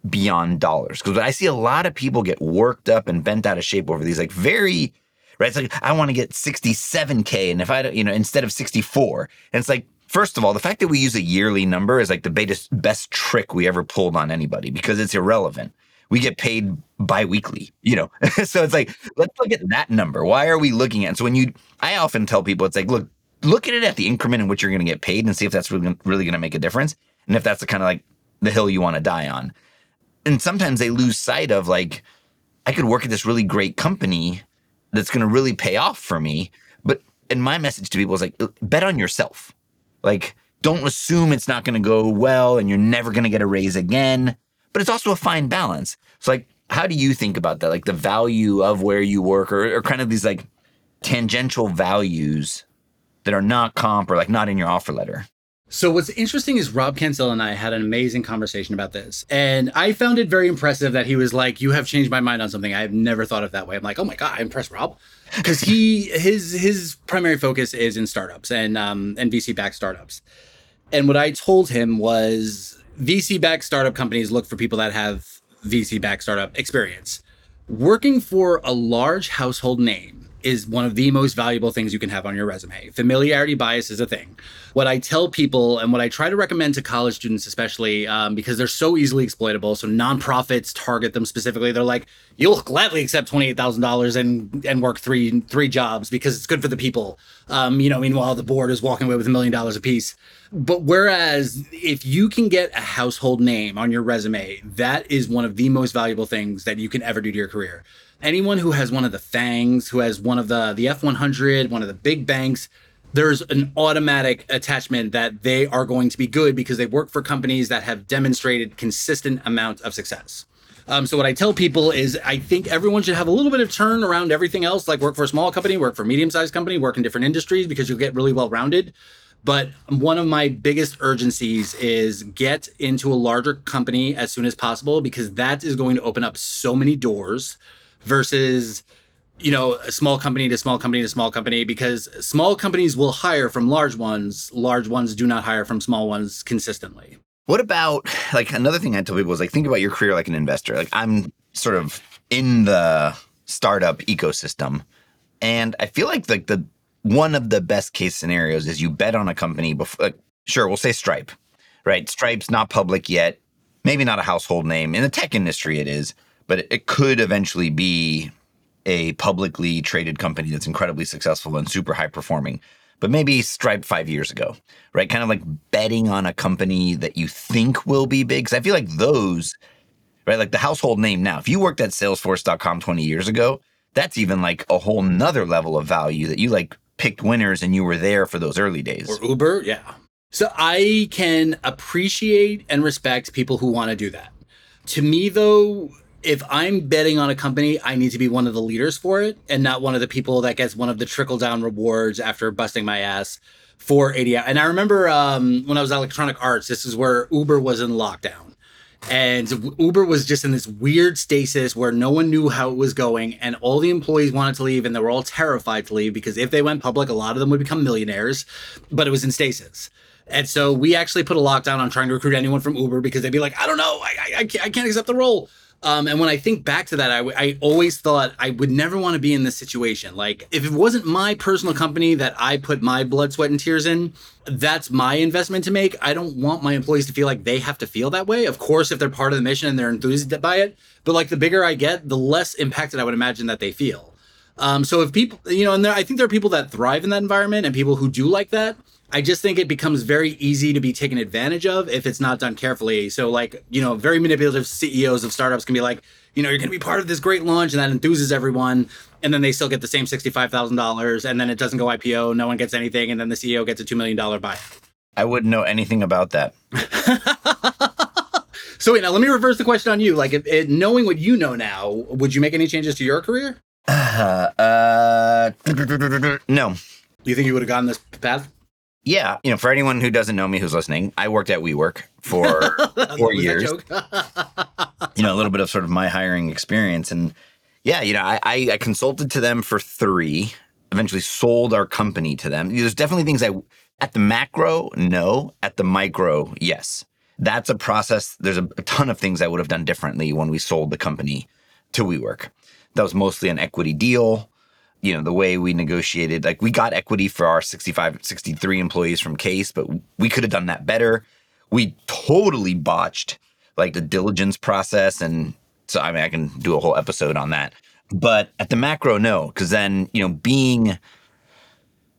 [SPEAKER 2] beyond dollars? Because I see a lot of people get worked up and bent out of shape over these like very right. It's like I want to get 67k, and if I don't, you know, instead of 64, and it's like First of all, the fact that we use a yearly number is like the best, best trick we ever pulled on anybody because it's irrelevant we get paid biweekly, you know? so it's like, let's look at that number. Why are we looking at? It? So when you, I often tell people, it's like, look, look at it at the increment in which you're going to get paid and see if that's really, really going to make a difference. And if that's the kind of like the hill you want to die on. And sometimes they lose sight of like, I could work at this really great company that's going to really pay off for me. But, and my message to people is like, bet on yourself. Like, don't assume it's not going to go well and you're never going to get a raise again but it's also a fine balance. So like, how do you think about that? Like the value of where you work or, or kind of these like tangential values that are not comp or like not in your offer letter?
[SPEAKER 1] So what's interesting is Rob Cancel and I had an amazing conversation about this. And I found it very impressive that he was like, You have changed my mind on something. I've never thought of that way. I'm like, oh my God, I impressed Rob. Because he his his primary focus is in startups and um and VC backed startups. And what I told him was VC backed startup companies look for people that have VC backed startup experience. Working for a large household name is one of the most valuable things you can have on your resume. Familiarity bias is a thing. What I tell people and what I try to recommend to college students, especially um, because they're so easily exploitable. So nonprofits target them specifically. They're like, "You'll gladly accept twenty eight thousand dollars and and work three three jobs because it's good for the people." Um, you know, meanwhile the board is walking away with a million dollars a piece. But whereas if you can get a household name on your resume, that is one of the most valuable things that you can ever do to your career anyone who has one of the FAANGs, who has one of the the F100, one of the big banks, there's an automatic attachment that they are going to be good because they work for companies that have demonstrated consistent amount of success. Um, so what I tell people is I think everyone should have a little bit of turn around everything else, like work for a small company, work for a medium-sized company, work in different industries because you'll get really well-rounded. But one of my biggest urgencies is get into a larger company as soon as possible because that is going to open up so many doors versus you know a small company to small company to small company because small companies will hire from large ones. Large ones do not hire from small ones consistently.
[SPEAKER 2] What about like another thing i tell people is like think about your career like an investor. Like i'm sort of in the startup ecosystem and i feel like like the one of the best case scenarios is you bet on a company before like, sure we'll say stripe right? Stripe's not public yet maybe not a household name. In the tech industry it is but it could eventually be a publicly traded company that's incredibly successful and super high performing. but maybe Stripe five years ago, right? Kind of like betting on a company that you think will be big. Because I feel like those, right? Like the household name now. If you worked at Salesforce.com 20 years ago, that's even like a whole nother level of value that you like picked winners and you were there for those early days.
[SPEAKER 1] Or Uber, yeah. So I can appreciate and respect people who want to do that. To me, though, if I'm betting on a company, I need to be one of the leaders for it and not one of the people that gets one of the trickle down rewards after busting my ass for 80 hours. And I remember um, when I was at Electronic Arts, this is where Uber was in lockdown. And Uber was just in this weird stasis where no one knew how it was going, and all the employees wanted to leave, and they were all terrified to leave because if they went public, a lot of them would become millionaires. But it was in stasis. And so we actually put a lockdown on trying to recruit anyone from Uber because they'd be like, I don't know, I, I, I, can't, I can't accept the role. Um, and when I think back to that, I, I always thought I would never want to be in this situation. Like, if it wasn't my personal company that I put my blood, sweat, and tears in, that's my investment to make. I don't want my employees to feel like they have to feel that way. Of course, if they're part of the mission and they're enthused by it, but like the bigger I get, the less impacted I would imagine that they feel. Um, so if people, you know, and there, I think there are people that thrive in that environment and people who do like that. I just think it becomes very easy to be taken advantage of if it's not done carefully. So, like, you know, very manipulative CEOs of startups can be like, you know, you're going to be part of this great launch and that enthuses everyone. And then they still get the same $65,000 and then it doesn't go IPO. No one gets anything. And then the CEO gets a $2 million buyout.
[SPEAKER 2] I wouldn't know anything about that.
[SPEAKER 1] so, wait, now let me reverse the question on you. Like, if, if, knowing what you know now, would you make any changes to your career?
[SPEAKER 2] Uh, uh, no.
[SPEAKER 1] Do you think you would have gotten this path?
[SPEAKER 2] Yeah, you know, for anyone who doesn't know me who's listening, I worked at WeWork for four years. you know, a little bit of sort of my hiring experience, and yeah, you know, I, I, I consulted to them for three. Eventually, sold our company to them. There's definitely things I at the macro, no. At the micro, yes. That's a process. There's a, a ton of things I would have done differently when we sold the company to WeWork. That was mostly an equity deal. You know the way we negotiated like we got equity for our 65 63 employees from Case but we could have done that better. We totally botched like the diligence process and so i mean i can do a whole episode on that. But at the macro no because then you know being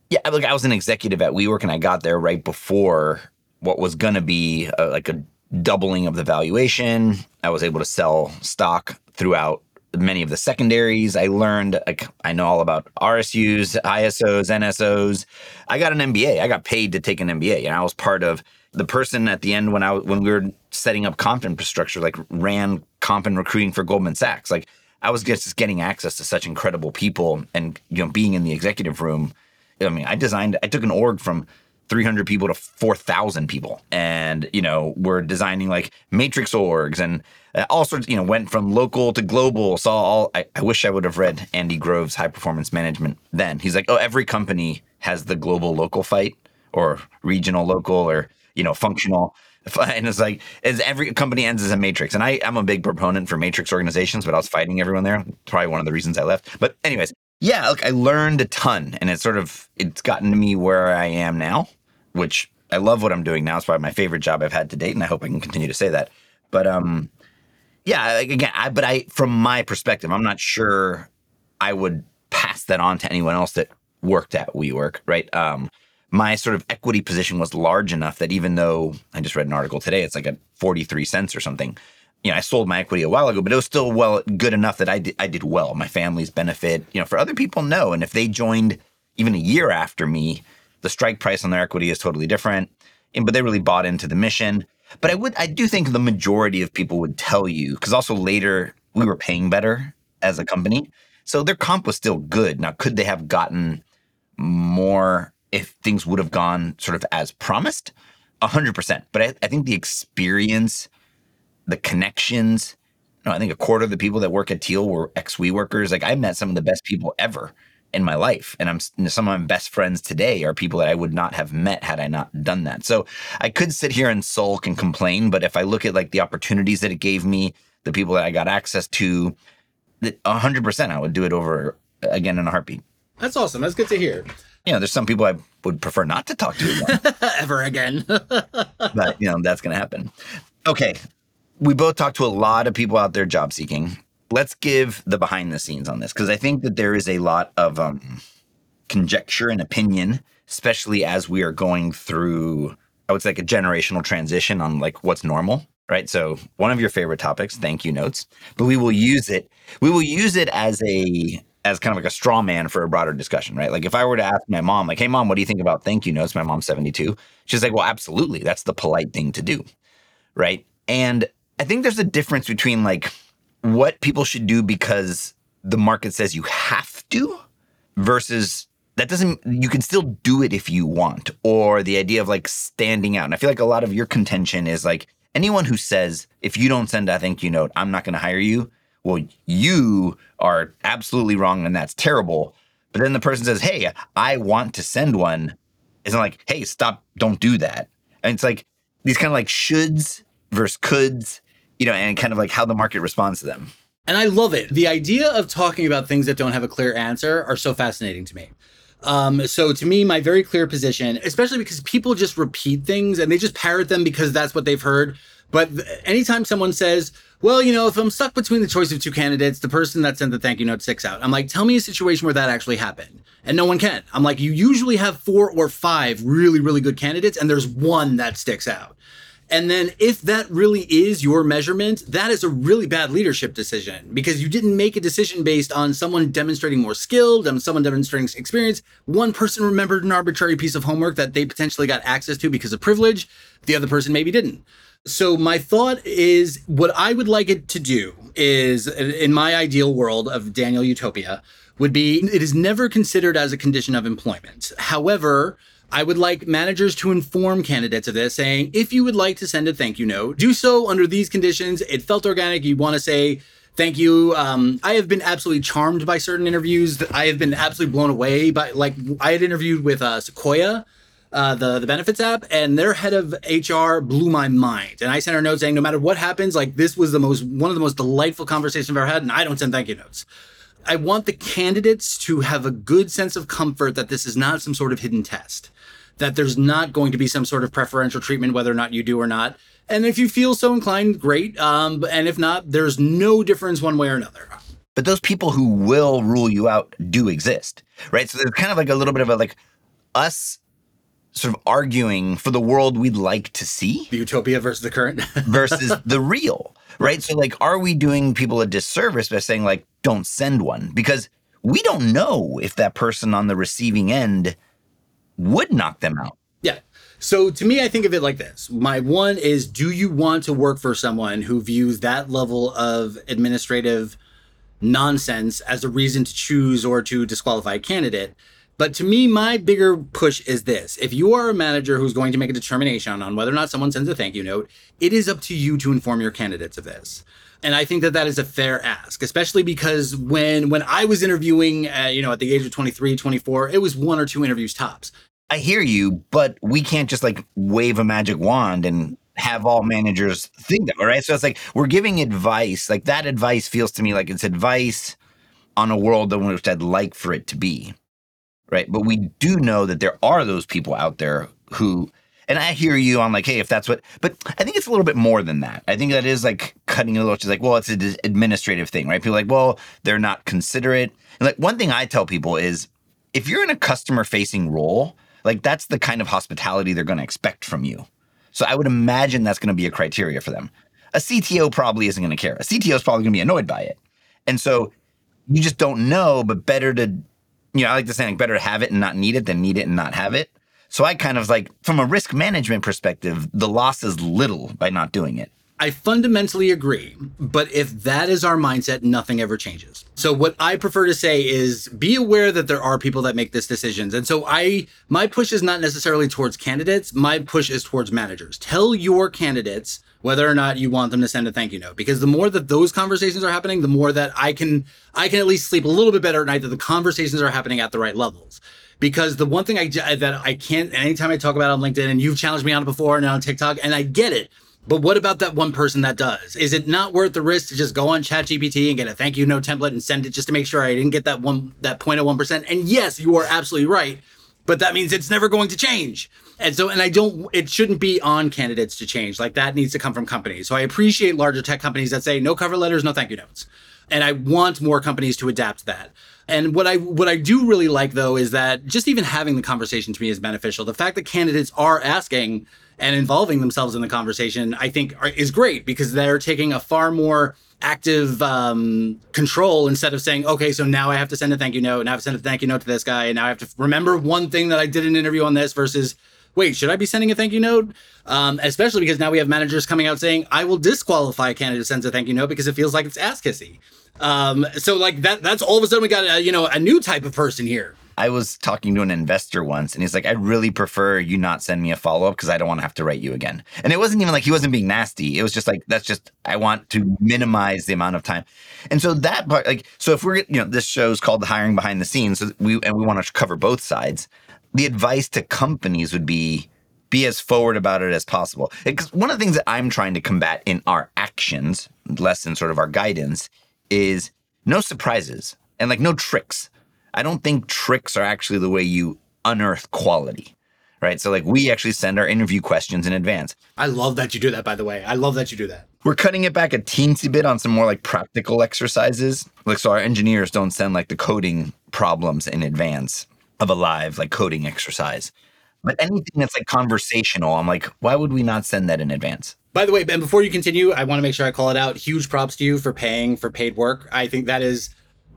[SPEAKER 2] yeah like i was an executive at WeWork and i got there right before what was going to be a, like a doubling of the valuation. I was able to sell stock throughout many of the secondaries. I learned, like, I know all about RSUs, ISOs, NSOs. I got an MBA. I got paid to take an MBA, and I was part of the person at the end when I when we were setting up comp infrastructure, like ran comp and recruiting for Goldman Sachs. Like I was just getting access to such incredible people, and you know, being in the executive room. I mean, I designed. I took an org from 300 people to 4,000 people. And, you know, we're designing like matrix orgs and uh, all sorts, you know, went from local to global, saw all. I, I wish I would have read Andy Grove's high performance management then. He's like, oh, every company has the global local fight or regional local or, you know, functional. And it's like, as every company ends as a matrix. And I, I'm a big proponent for matrix organizations, but I was fighting everyone there. Probably one of the reasons I left. But, anyways, yeah, look, I learned a ton and it's sort of, it's gotten to me where I am now, which I love what I'm doing now. It's probably my favorite job I've had to date. And I hope I can continue to say that. But, um, yeah, again, I, but I, from my perspective, I'm not sure I would pass that on to anyone else that worked at WeWork, right? Um, my sort of equity position was large enough that even though I just read an article today, it's like at 43 cents or something. You know, I sold my equity a while ago, but it was still well good enough that I did, I did well. My family's benefit, you know, for other people, no. And if they joined even a year after me, the strike price on their equity is totally different. And, but they really bought into the mission. But I would, I do think the majority of people would tell you, because also later we were paying better as a company. So their comp was still good. Now, could they have gotten more if things would have gone sort of as promised? Hundred percent. But I, I, think the experience, the connections, you know, I think a quarter of the people that work at Teal were ex we workers. Like I met some of the best people ever in my life. And I'm some of my best friends today are people that I would not have met had I not done that. So I could sit here and sulk and complain, but if I look at like the opportunities that it gave me, the people that I got access to, hundred percent, I would do it over uh, again in a heartbeat.
[SPEAKER 1] That's awesome. That's good to hear.
[SPEAKER 2] You know, there's some people I would prefer not to talk to again.
[SPEAKER 1] ever again.
[SPEAKER 2] but you know, that's going to happen. Okay. We both talk to a lot of people out there job seeking let's give the behind the scenes on this because I think that there is a lot of um, conjecture and opinion especially as we are going through, I would say, like a generational transition on like what's normal, right? So one of your favorite topics, thank you notes, but we will use it. We will use it as a as kind of like a straw man for a broader discussion, right? Like if I were to ask my mom, like, "Hey, mom, what do you think about thank you notes?" My mom's seventy two. She's like, "Well, absolutely, that's the polite thing to do." right? And I think there's a difference between like what people should do because the market says you have to versus that doesn't you can still do it if you want or the idea of like standing out. And I feel like a lot of your contention is like anyone who says if you don't send a thank you note, I'm not going to hire you. Well, you are absolutely wrong and that's terrible. But then the person says, "Hey, I want to send one." Isn't like, "Hey, stop, don't do that." And it's like these kind of like shoulds versus coulds, you know, and kind of like how the market responds to them.
[SPEAKER 1] And I love it. The idea of talking about things that don't have a clear answer are so fascinating to me. Um, so to me, my very clear position, especially because people just repeat things and they just parrot them because that's what they've heard. But anytime someone says, well, you know, if I'm stuck between the choice of two candidates, the person that sent the thank you note sticks out. I'm like, tell me a situation where that actually happened. And no one can. I'm like, you usually have four or five really, really good candidates, and there's one that sticks out. And then if that really is your measurement, that is a really bad leadership decision because you didn't make a decision based on someone demonstrating more skill, someone demonstrating experience. One person remembered an arbitrary piece of homework that they potentially got access to because of privilege. The other person maybe didn't. So my thought is what I would like it to do is in my ideal world of Daniel Utopia would be it is never considered as a condition of employment. However, I would like managers to inform candidates of this, saying, if you would like to send a thank you note, do so under these conditions. It felt organic. You want to say, thank you. Um, I have been absolutely charmed by certain interviews. I have been absolutely blown away by, like, I had interviewed with uh, Sequoia. Uh, the the benefits app and their head of HR blew my mind. And I sent her a note saying, no matter what happens, like this was the most one of the most delightful conversations I've ever had, and I don't send thank you notes. I want the candidates to have a good sense of comfort that this is not some sort of hidden test that there's not going to be some sort of preferential treatment, whether or not you do or not. And if you feel so inclined, great. Um, and if not, there's no difference one way or another.
[SPEAKER 2] But those people who will rule you out do exist, right? So there's kind of like a little bit of a like us sort of arguing for the world we'd like to see.
[SPEAKER 1] The utopia versus the current.
[SPEAKER 2] versus the real, right? So like, are we doing people a disservice by saying like, don't send one? Because we don't know if that person on the receiving end would knock them out.
[SPEAKER 1] Yeah. So to me, I think of it like this. My one is do you want to work for someone who views that level of administrative nonsense as a reason to choose or to disqualify a candidate? But to me, my bigger push is this. If you are a manager who's going to make a determination on whether or not someone sends a thank you note, it is up to you to inform your candidates of this. And I think that that is a fair ask, especially because when when I was interviewing, uh, you know, at the age of 23, 24, it was one or two interviews tops.
[SPEAKER 2] I hear you, but we can't just like wave a magic wand and have all managers think that, right? So it's like we're giving advice. Like that advice feels to me like it's advice on a world in which I'd like for it to be, right? But we do know that there are those people out there who, and I hear you on like, hey, if that's what, but I think it's a little bit more than that. I think that is like cutting a little. It's like, well, it's an administrative thing, right? People like, well, they're not considerate. And like one thing I tell people is, if you're in a customer facing role like that's the kind of hospitality they're going to expect from you. So I would imagine that's going to be a criteria for them. A CTO probably isn't going to care. A CTO is probably going to be annoyed by it. And so you just don't know, but better to, you know, I like to say like better to have it and not need it than need it and not have it. So I kind of like, from a risk management perspective, the loss is little by not doing it.
[SPEAKER 1] I fundamentally agree, but if that is our mindset, nothing ever changes. So what I prefer to say is be aware that there are people that make these decisions. And so I my push is not necessarily towards candidates, my push is towards managers. Tell your candidates whether or not you want them to send a thank you note because the more that those conversations are happening, the more that I can I can at least sleep a little bit better at night that the conversations are happening at the right levels because the one thing I that I can't anytime I talk about on LinkedIn and you've challenged me on it before and on TikTok and I get it but what about that one person that does? Is it not worth the risk to just go on ChatGPT and get a thank you note template and send it just to make sure I didn't get that one that point of one percent? And yes, you are absolutely right. But that means it's never going to change. And so, and I don't, it shouldn't be on candidates to change. Like that needs to come from companies. So I appreciate larger tech companies that say no cover letters, no thank you notes. And I want more companies to adapt that. And what I what I do really like though is that just even having the conversation to me is beneficial. The fact that candidates are asking and involving themselves in the conversation, I think, are, is great because they're taking a far more active um, control instead of saying, okay, so now I have to send a thank you note, and I have to send a thank you note to this guy, and now I have to remember one thing that I did an interview on this versus wait, should I be sending a thank you note? Um, especially because now we have managers coming out saying, I will disqualify a candidate who sends a thank you note because it feels like it's ass kissy. Um, so like that, that's all of a sudden we got a, you know, a new type of person here.
[SPEAKER 2] I was talking to an investor once and he's like, I'd really prefer you not send me a follow up because I don't want to have to write you again. And it wasn't even like he wasn't being nasty. It was just like, that's just, I want to minimize the amount of time. And so that part, like, so if we're, you know, this show's called the hiring behind the scenes, so we, and we want to cover both sides. The advice to companies would be, be as forward about it as possible. Because one of the things that I'm trying to combat in our actions, less than sort of our guidance, is no surprises and like no tricks. I don't think tricks are actually the way you unearth quality. Right. So, like, we actually send our interview questions in advance.
[SPEAKER 1] I love that you do that, by the way. I love that you do that.
[SPEAKER 2] We're cutting it back a teensy bit on some more like practical exercises. Like, so our engineers don't send like the coding problems in advance of a live like coding exercise. But anything that's like conversational, I'm like, why would we not send that in advance?
[SPEAKER 1] By the way, Ben, before you continue, I want to make sure I call it out. Huge props to you for paying for paid work. I think that is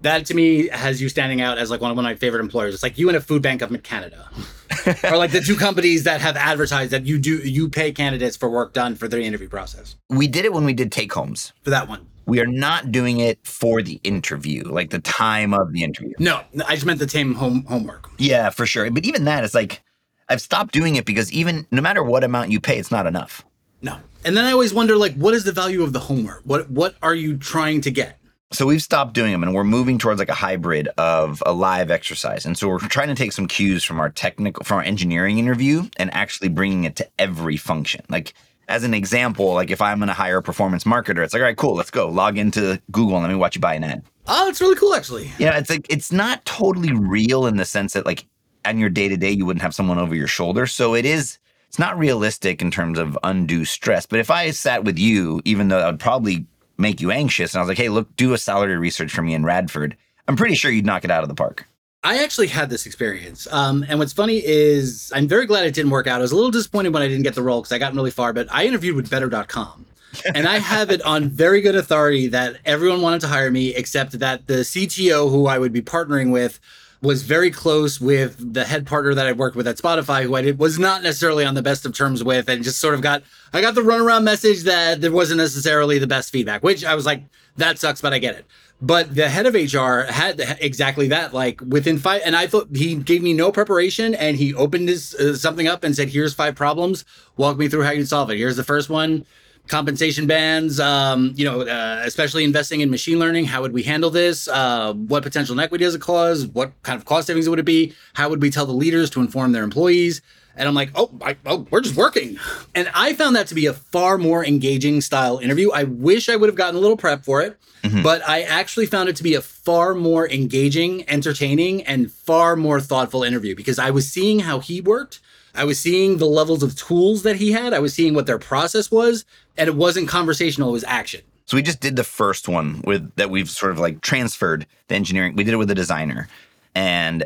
[SPEAKER 1] that to me has you standing out as like one of, one of my favorite employers. It's like you and a food bank of Canada, or like the two companies that have advertised that you do you pay candidates for work done for their interview process.
[SPEAKER 2] We did it when we did take homes.
[SPEAKER 1] For that one,
[SPEAKER 2] we are not doing it for the interview, like the time of the interview.
[SPEAKER 1] No, I just meant the same home homework.
[SPEAKER 2] Yeah, for sure. But even that is like I've stopped doing it because even no matter what amount you pay, it's not enough.
[SPEAKER 1] No. And then I always wonder like what is the value of the homework? What what are you trying to get?
[SPEAKER 2] So we've stopped doing them and we're moving towards like a hybrid of a live exercise. And so we're trying to take some cues from our technical from our engineering interview and actually bringing it to every function. Like as an example, like if I'm going to hire a performance marketer, it's like, all right, cool, let's go. Log into Google and let me watch you buy an ad.
[SPEAKER 1] Oh, it's really cool actually.
[SPEAKER 2] Yeah, it's like it's not totally real in the sense that like on your day to day you wouldn't have someone over your shoulder. So it is it's not realistic in terms of undue stress. But if I sat with you, even though that would probably make you anxious, and I was like, hey, look, do a salary research for me in Radford, I'm pretty sure you'd knock it out of the park.
[SPEAKER 1] I actually had this experience. Um, and what's funny is I'm very glad it didn't work out. I was a little disappointed when I didn't get the role because I got really far, but I interviewed with better.com. and I have it on very good authority that everyone wanted to hire me, except that the CTO who I would be partnering with was very close with the head partner that I worked with at Spotify, who I did, was not necessarily on the best of terms with, and just sort of got I got the runaround message that there wasn't necessarily the best feedback, which I was like, that sucks, but I get it. But the head of HR had exactly that. Like within five, and I thought he gave me no preparation, and he opened his uh, something up and said, "Here's five problems. Walk me through how you solve it. Here's the first one." Compensation bands, um, you know, uh, especially investing in machine learning. How would we handle this? Uh, what potential inequity does it cause? What kind of cost savings would it be? How would we tell the leaders to inform their employees? And I'm like, oh, I, oh, we're just working. And I found that to be a far more engaging style interview. I wish I would have gotten a little prep for it, mm-hmm. but I actually found it to be a far more engaging, entertaining, and far more thoughtful interview because I was seeing how he worked I was seeing the levels of tools that he had. I was seeing what their process was, and it wasn't conversational; it was action.
[SPEAKER 2] So we just did the first one with that we've sort of like transferred the engineering. We did it with a designer, and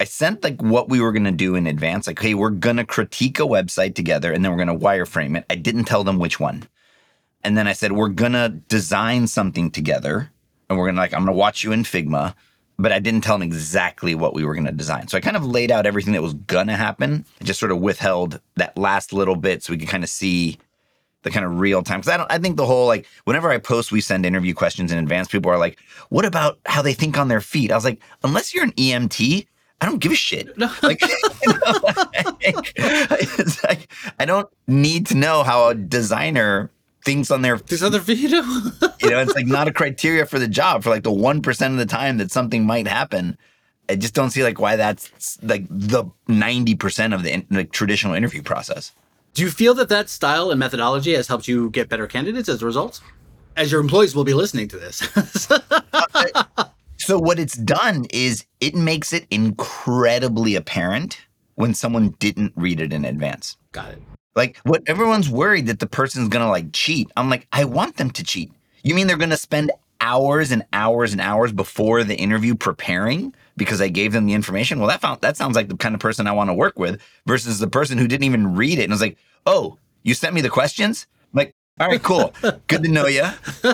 [SPEAKER 2] I sent like what we were going to do in advance. Like, hey, we're going to critique a website together, and then we're going to wireframe it. I didn't tell them which one, and then I said we're going to design something together, and we're going to like I'm going to watch you in Figma but I didn't tell him exactly what we were going to design. So I kind of laid out everything that was going to happen. I just sort of withheld that last little bit so we could kind of see the kind of real time. Because I don't, I think the whole like whenever I post, we send interview questions in advance. People are like, "What about how they think on their feet?" I was like, unless you're an EMT, I don't give a shit. like, you know, like, like I don't need to know how a designer things on their
[SPEAKER 1] these other video.
[SPEAKER 2] you know, it's like not a criteria for the job for like the one percent of the time that something might happen. I just don't see like why that's like the ninety percent of the like traditional interview process.
[SPEAKER 1] Do you feel that that style and methodology has helped you get better candidates as a result? As your employees will be listening to this.
[SPEAKER 2] so what it's done is it makes it incredibly apparent when someone didn't read it in advance.
[SPEAKER 1] Got it.
[SPEAKER 2] Like what everyone's worried that the person's gonna like cheat. I'm like, I want them to cheat. You mean they're gonna spend hours and hours and hours before the interview preparing because I gave them the information. Well, that found that sounds like the kind of person I want to work with versus the person who didn't even read it and was like, "Oh, you sent me the questions." I'm like, all right, cool, good to know you.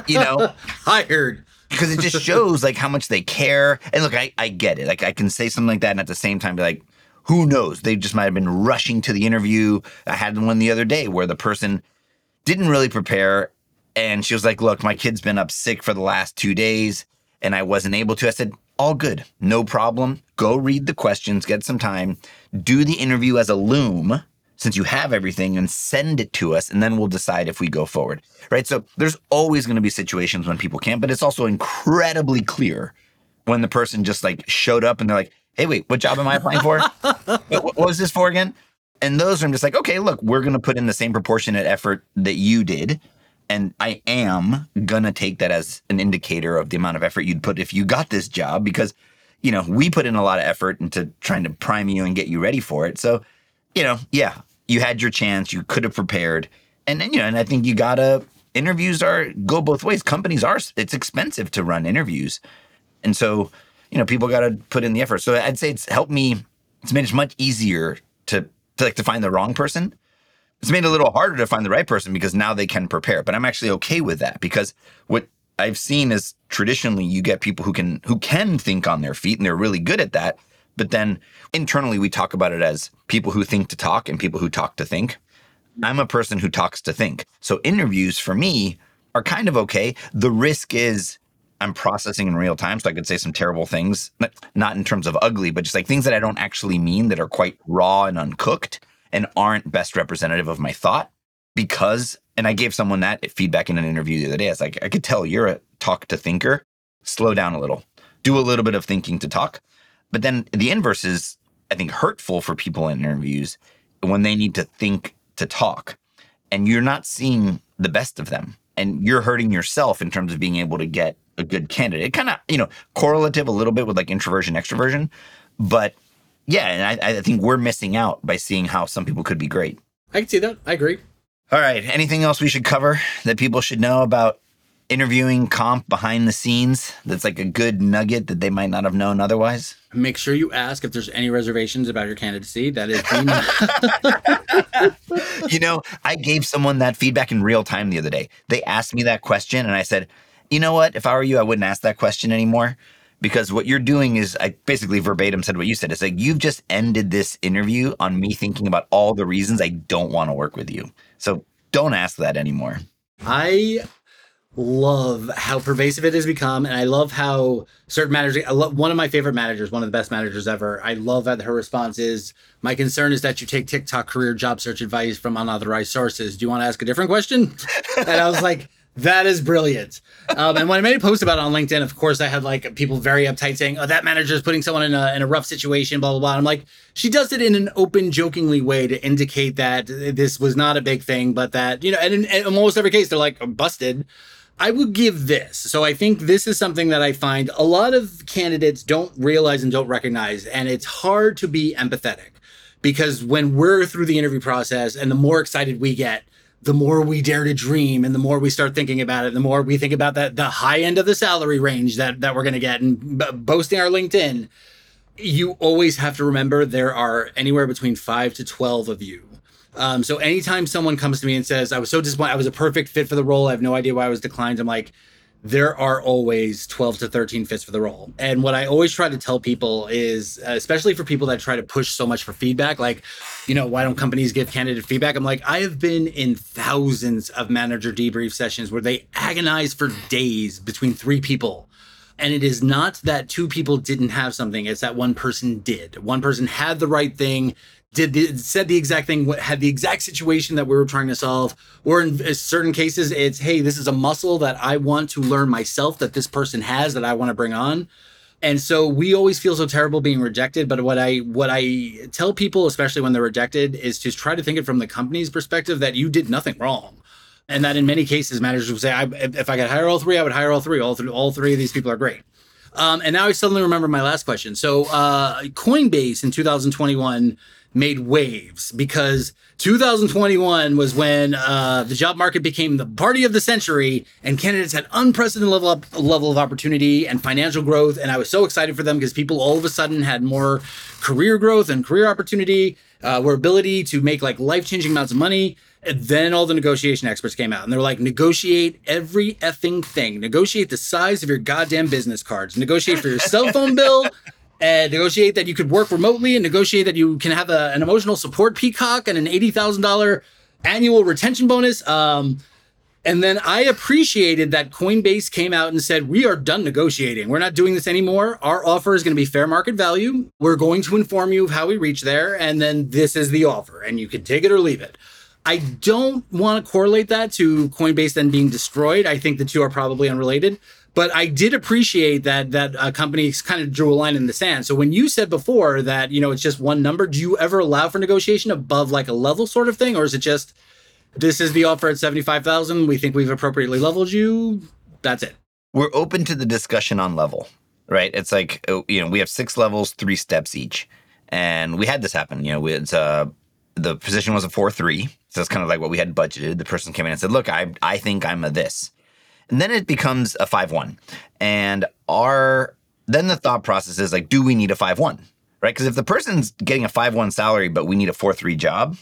[SPEAKER 2] You know,
[SPEAKER 1] hired
[SPEAKER 2] because it just shows like how much they care. And look, I I get it. Like I can say something like that and at the same time be like, who knows? They just might have been rushing to the interview. I had one the other day where the person didn't really prepare and she was like, Look, my kid's been up sick for the last two days and I wasn't able to. I said, All good, no problem. Go read the questions, get some time, do the interview as a Loom since you have everything and send it to us and then we'll decide if we go forward. Right? So there's always going to be situations when people can't, but it's also incredibly clear when the person just like showed up and they're like, "Hey, wait, what job am I applying for? what, what was this for again?" And those I'm just like, "Okay, look, we're going to put in the same proportionate effort that you did." And I am going to take that as an indicator of the amount of effort you'd put if you got this job because, you know, we put in a lot of effort into trying to prime you and get you ready for it. So, you know, yeah, you had your chance, you could have prepared. And then, you know, and I think you got to interviews are go both ways. Companies are it's expensive to run interviews. And so, you know, people got to put in the effort. So I'd say it's helped me it's made it much easier to to like to find the wrong person it's made it a little harder to find the right person because now they can prepare. But I'm actually okay with that because what I've seen is traditionally you get people who can who can think on their feet and they're really good at that. But then internally we talk about it as people who think to talk and people who talk to think. I'm a person who talks to think. So interviews for me are kind of okay. The risk is I'm processing in real time. So I could say some terrible things, not in terms of ugly, but just like things that I don't actually mean that are quite raw and uncooked and aren't best representative of my thought because and I gave someone that feedback in an interview the other day. I was like, I could tell you're a talk to thinker. Slow down a little. Do a little bit of thinking to talk. But then the inverse is, I think, hurtful for people in interviews when they need to think to talk. And you're not seeing the best of them. And you're hurting yourself in terms of being able to get a good candidate. Kind of, you know, correlative a little bit with like introversion, extroversion. But yeah, and I, I think we're missing out by seeing how some people could be great.
[SPEAKER 1] I can see that. I agree.
[SPEAKER 2] All right. Anything else we should cover that people should know about interviewing comp behind the scenes that's like a good nugget that they might not have known otherwise?
[SPEAKER 1] Make sure you ask if there's any reservations about your candidacy. That is,
[SPEAKER 2] you know, I gave someone that feedback in real time the other day. They asked me that question, and I said, you know what? If I were you, I wouldn't ask that question anymore because what you're doing is I basically verbatim said what you said. It's like you've just ended this interview on me thinking about all the reasons I don't want to work with you. So don't ask that anymore.
[SPEAKER 1] I love how pervasive it has become and i love how certain managers I love, one of my favorite managers one of the best managers ever i love that her response is my concern is that you take tiktok career job search advice from unauthorized sources do you want to ask a different question and i was like that is brilliant. Um, and when I made a post about it on LinkedIn, of course, I had like people very uptight saying, "Oh, that manager is putting someone in a in a rough situation." Blah blah blah. I'm like, she does it in an open, jokingly way to indicate that this was not a big thing, but that you know, and in, in almost every case, they're like busted. I would give this. So I think this is something that I find a lot of candidates don't realize and don't recognize, and it's hard to be empathetic because when we're through the interview process and the more excited we get the more we dare to dream and the more we start thinking about it, the more we think about that the high end of the salary range that that we're going to get and b- boasting our LinkedIn, you always have to remember there are anywhere between 5 to 12 of you. Um, so anytime someone comes to me and says, I was so disappointed, I was a perfect fit for the role, I have no idea why I was declined, I'm like, there are always 12 to 13 fits for the role. And what I always try to tell people is, especially for people that try to push so much for feedback, like, you know, why don't companies give candidate feedback? I'm like, I have been in thousands of manager debrief sessions where they agonize for days between three people. And it is not that two people didn't have something, it's that one person did. One person had the right thing, did the, said the exact thing, what had the exact situation that we were trying to solve. Or in certain cases, it's hey, this is a muscle that I want to learn myself that this person has that I want to bring on. And so we always feel so terrible being rejected. But what I what I tell people, especially when they're rejected, is to try to think it from the company's perspective that you did nothing wrong. And that in many cases, managers would say, I, if I could hire all three, I would hire all three. All three, all three of these people are great. Um, and now I suddenly remember my last question. So uh, Coinbase in 2021 made waves because 2021 was when uh, the job market became the party of the century and candidates had unprecedented level up, level of opportunity and financial growth and i was so excited for them because people all of a sudden had more career growth and career opportunity uh, were ability to make like life-changing amounts of money and then all the negotiation experts came out and they were like, negotiate every effing thing. Negotiate the size of your goddamn business cards. Negotiate for your cell phone bill and negotiate that you could work remotely and negotiate that you can have a, an emotional support peacock and an $80,000 annual retention bonus. Um, and then I appreciated that Coinbase came out and said, We are done negotiating. We're not doing this anymore. Our offer is going to be fair market value. We're going to inform you of how we reach there. And then this is the offer, and you can take it or leave it. I don't want to correlate that to Coinbase then being destroyed. I think the two are probably unrelated. But I did appreciate that that uh, companies kind of drew a line in the sand. So when you said before that you know it's just one number, do you ever allow for negotiation above like a level sort of thing, or is it just this is the offer at seventy five thousand? We think we've appropriately leveled you. That's it.
[SPEAKER 2] We're open to the discussion on level, right? It's like uh, you know we have six levels, three steps each, and we had this happen. You know, it's uh the position was a four three, so it's kind of like what we had budgeted. The person came in and said, "Look, I I think I'm a this." And then it becomes a 5 1. And our, then the thought process is like, do we need a 5 1? Right? Because if the person's getting a 5 1 salary, but we need a 4 3 job,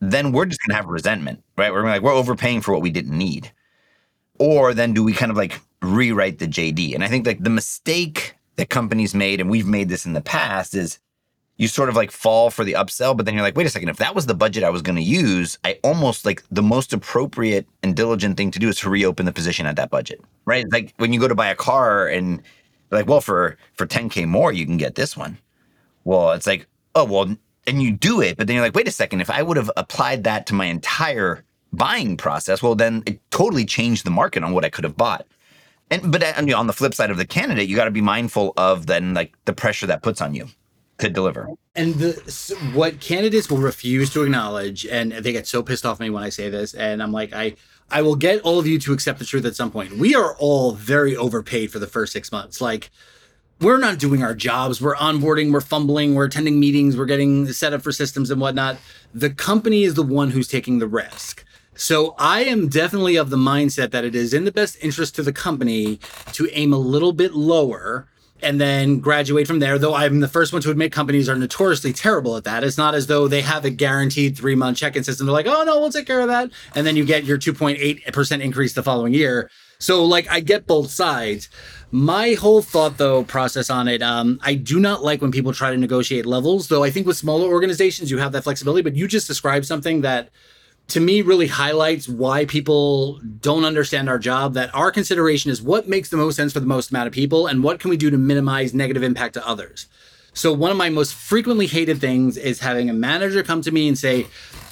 [SPEAKER 2] then we're just going to have resentment, right? We're like, we're overpaying for what we didn't need. Or then do we kind of like rewrite the JD? And I think like the mistake that companies made, and we've made this in the past, is you sort of like fall for the upsell, but then you're like, wait a second, if that was the budget I was going to use, I almost like the most appropriate and diligent thing to do is to reopen the position at that budget, right? Like when you go to buy a car and like, well, for for 10k more, you can get this one. Well, it's like, oh well, and you do it, but then you're like, wait a second, if I would have applied that to my entire buying process, well, then it totally changed the market on what I could have bought. And but uh, on the flip side of the candidate, you got to be mindful of then like the pressure that puts on you to deliver.
[SPEAKER 1] And the what candidates will refuse to acknowledge, and they get so pissed off me when I say this, and I'm like, I I will get all of you to accept the truth at some point. We are all very overpaid for the first six months. Like we're not doing our jobs. We're onboarding, we're fumbling, we're attending meetings, we're getting set up for systems and whatnot. The company is the one who's taking the risk. So I am definitely of the mindset that it is in the best interest to the company to aim a little bit lower and then graduate from there. Though I'm the first one to admit companies are notoriously terrible at that. It's not as though they have a guaranteed three month check in system. They're like, oh no, we'll take care of that. And then you get your 2.8% increase the following year. So like I get both sides. My whole thought though process on it, um, I do not like when people try to negotiate levels, though I think with smaller organizations you have that flexibility, but you just described something that to me really highlights why people don't understand our job that our consideration is what makes the most sense for the most amount of people and what can we do to minimize negative impact to others. So one of my most frequently hated things is having a manager come to me and say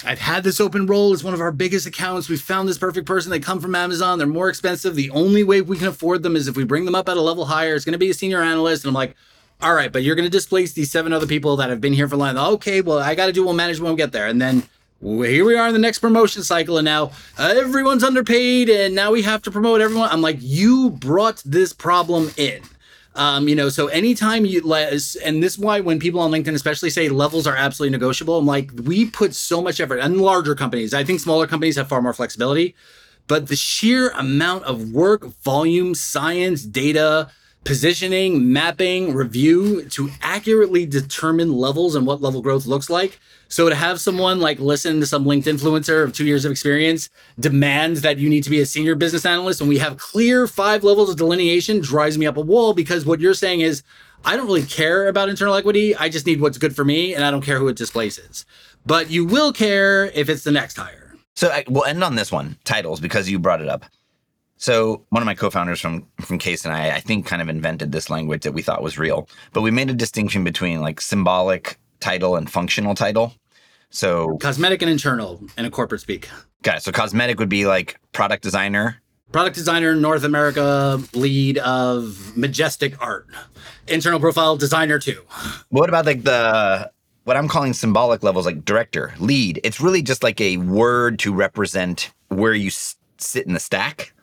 [SPEAKER 1] i've had this open role. It's one of our biggest accounts. We found this perfect person. They come from amazon. They're more expensive. The only way we can afford them is if we bring them up at a level higher. It's going to be a senior analyst. And i'm like all right but you're going to displace these seven other people that have been here for a long okay well i got to do well management when we get there. And then here we are in the next promotion cycle and now everyone's underpaid and now we have to promote everyone. I'm like you brought this problem in. Um, you know so anytime you let and this is why when people on linkedin especially say levels are absolutely negotiable i'm like we put so much effort and larger companies i think smaller companies have far more flexibility but the sheer amount of work volume science data positioning mapping review to accurately determine levels and what level growth looks like so to have someone like listen to some LinkedIn influencer of two years of experience demands that you need to be a senior business analyst and we have clear five levels of delineation drives me up a wall because what you're saying is I don't really care about internal equity. I just need what's good for me and I don't care who it displaces. But you will care if it's the next hire.
[SPEAKER 2] So I, we'll end on this one, titles, because you brought it up. So one of my co-founders from from Case and I, I think, kind of invented this language that we thought was real. But we made a distinction between like symbolic title and functional title. So
[SPEAKER 1] cosmetic and internal in a corporate speak.
[SPEAKER 2] Got it. So cosmetic would be like product designer.
[SPEAKER 1] Product designer, North America lead of majestic art. Internal profile designer too.
[SPEAKER 2] What about like the what I'm calling symbolic levels, like director, lead? It's really just like a word to represent where you s- sit in the stack.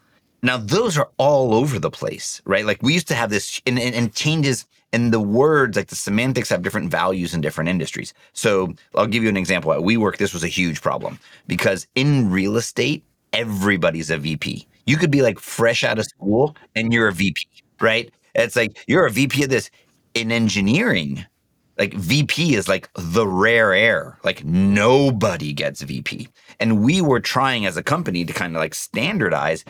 [SPEAKER 2] Now, those are all over the place, right? Like we used to have this, and, and, and changes in the words, like the semantics have different values in different industries. So I'll give you an example. At WeWork, this was a huge problem because in real estate, everybody's a VP. You could be like fresh out of school and you're a VP, right? It's like you're a VP of this. In engineering, like VP is like the rare air. Like nobody gets VP. And we were trying as a company to kind of like standardize.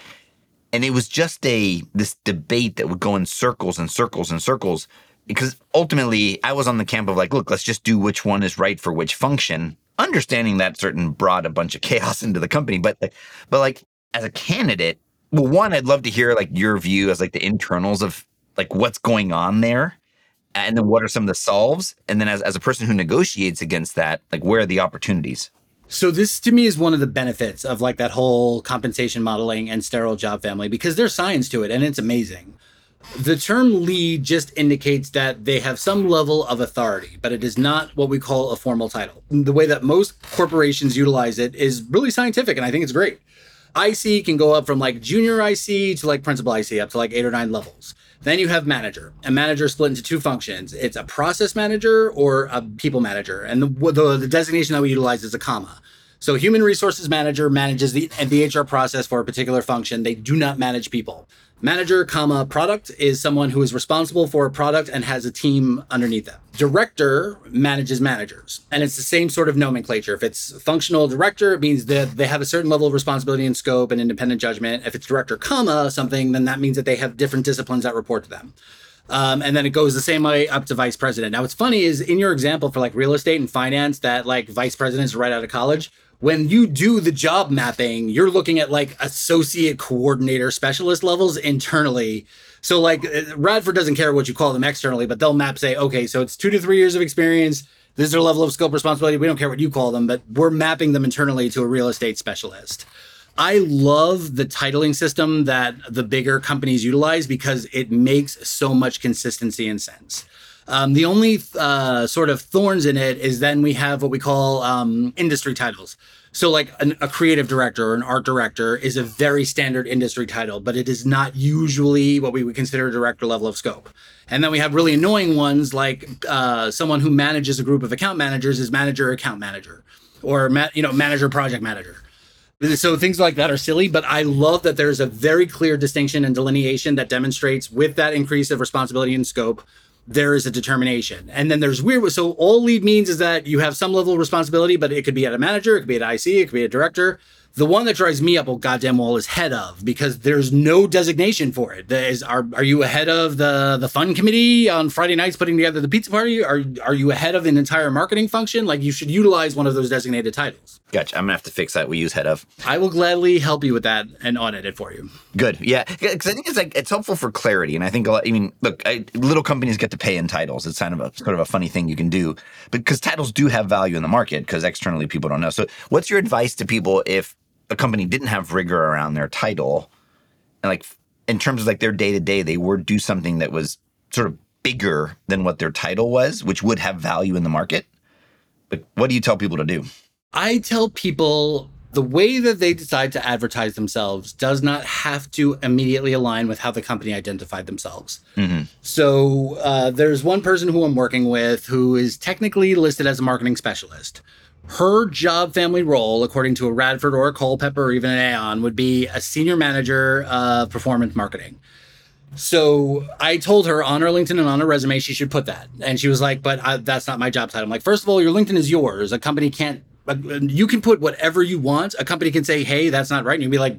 [SPEAKER 2] And it was just a this debate that would go in circles and circles and circles. Because ultimately I was on the camp of like, look, let's just do which one is right for which function, understanding that certain brought a bunch of chaos into the company. But like, but like as a candidate, well, one, I'd love to hear like your view as like the internals of like what's going on there and then what are some of the solves and then as, as a person who negotiates against that like where are the opportunities
[SPEAKER 1] so this to me is one of the benefits of like that whole compensation modeling and sterile job family because there's science to it and it's amazing the term lead just indicates that they have some level of authority, but it is not what we call a formal title. The way that most corporations utilize it is really scientific, and I think it's great. IC can go up from like junior IC to like principal IC up to like eight or nine levels. Then you have manager. A manager split into two functions. It's a process manager or a people manager. And the, the, the designation that we utilize is a comma. So human resources manager manages the, the HR process for a particular function. They do not manage people. Manager, comma, product is someone who is responsible for a product and has a team underneath them. Director manages managers. And it's the same sort of nomenclature. If it's functional director, it means that they have a certain level of responsibility and scope and independent judgment. If it's director, comma, something, then that means that they have different disciplines that report to them. Um, and then it goes the same way up to vice president. Now, what's funny is in your example for like real estate and finance, that like vice presidents right out of college, when you do the job mapping, you're looking at like associate coordinator specialist levels internally. So like uh, Radford doesn't care what you call them externally, but they'll map say, okay, so it's two to three years of experience. This is their level of scope responsibility. We don't care what you call them, but we're mapping them internally to a real estate specialist. I love the titling system that the bigger companies utilize because it makes so much consistency and sense. Um, the only uh, sort of thorns in it is then we have what we call um, industry titles. So, like an, a creative director or an art director is a very standard industry title, but it is not usually what we would consider a director level of scope. And then we have really annoying ones like uh, someone who manages a group of account managers is manager account manager, or ma- you know manager project manager. So things like that are silly, but I love that there's a very clear distinction and delineation that demonstrates with that increase of responsibility and scope there is a determination. And then there's weird. So all lead means is that you have some level of responsibility, but it could be at a manager, it could be at IC, it could be a director. The one that drives me up a goddamn wall is head of because there's no designation for it. Is, are are you ahead of the the fun committee on Friday nights putting together the pizza party? Are are you ahead of an entire marketing function? Like you should utilize one of those designated titles.
[SPEAKER 2] Gotcha. I'm gonna have to fix that. We use head of.
[SPEAKER 1] I will gladly help you with that and audit it for you.
[SPEAKER 2] Good. Yeah, because I think it's like it's helpful for clarity, and I think a lot. I mean, look, I, little companies get to pay in titles. It's kind of a sort of a funny thing you can do, because titles do have value in the market because externally people don't know. So, what's your advice to people if a company didn't have rigor around their title and like in terms of like their day to day, they would do something that was sort of bigger than what their title was, which would have value in the market. But what do you tell people to do?
[SPEAKER 1] I tell people the way that they decide to advertise themselves does not have to immediately align with how the company identified themselves. Mm-hmm. So uh, there's one person who I'm working with who is technically listed as a marketing specialist her job family role, according to a Radford or a Culpepper or even an Aon, would be a senior manager of performance marketing. So I told her on her LinkedIn and on her resume she should put that, and she was like, "But I, that's not my job title." I'm like, first of all, your LinkedIn is yours. A company can't. You can put whatever you want. A company can say, "Hey, that's not right," and you'd be like,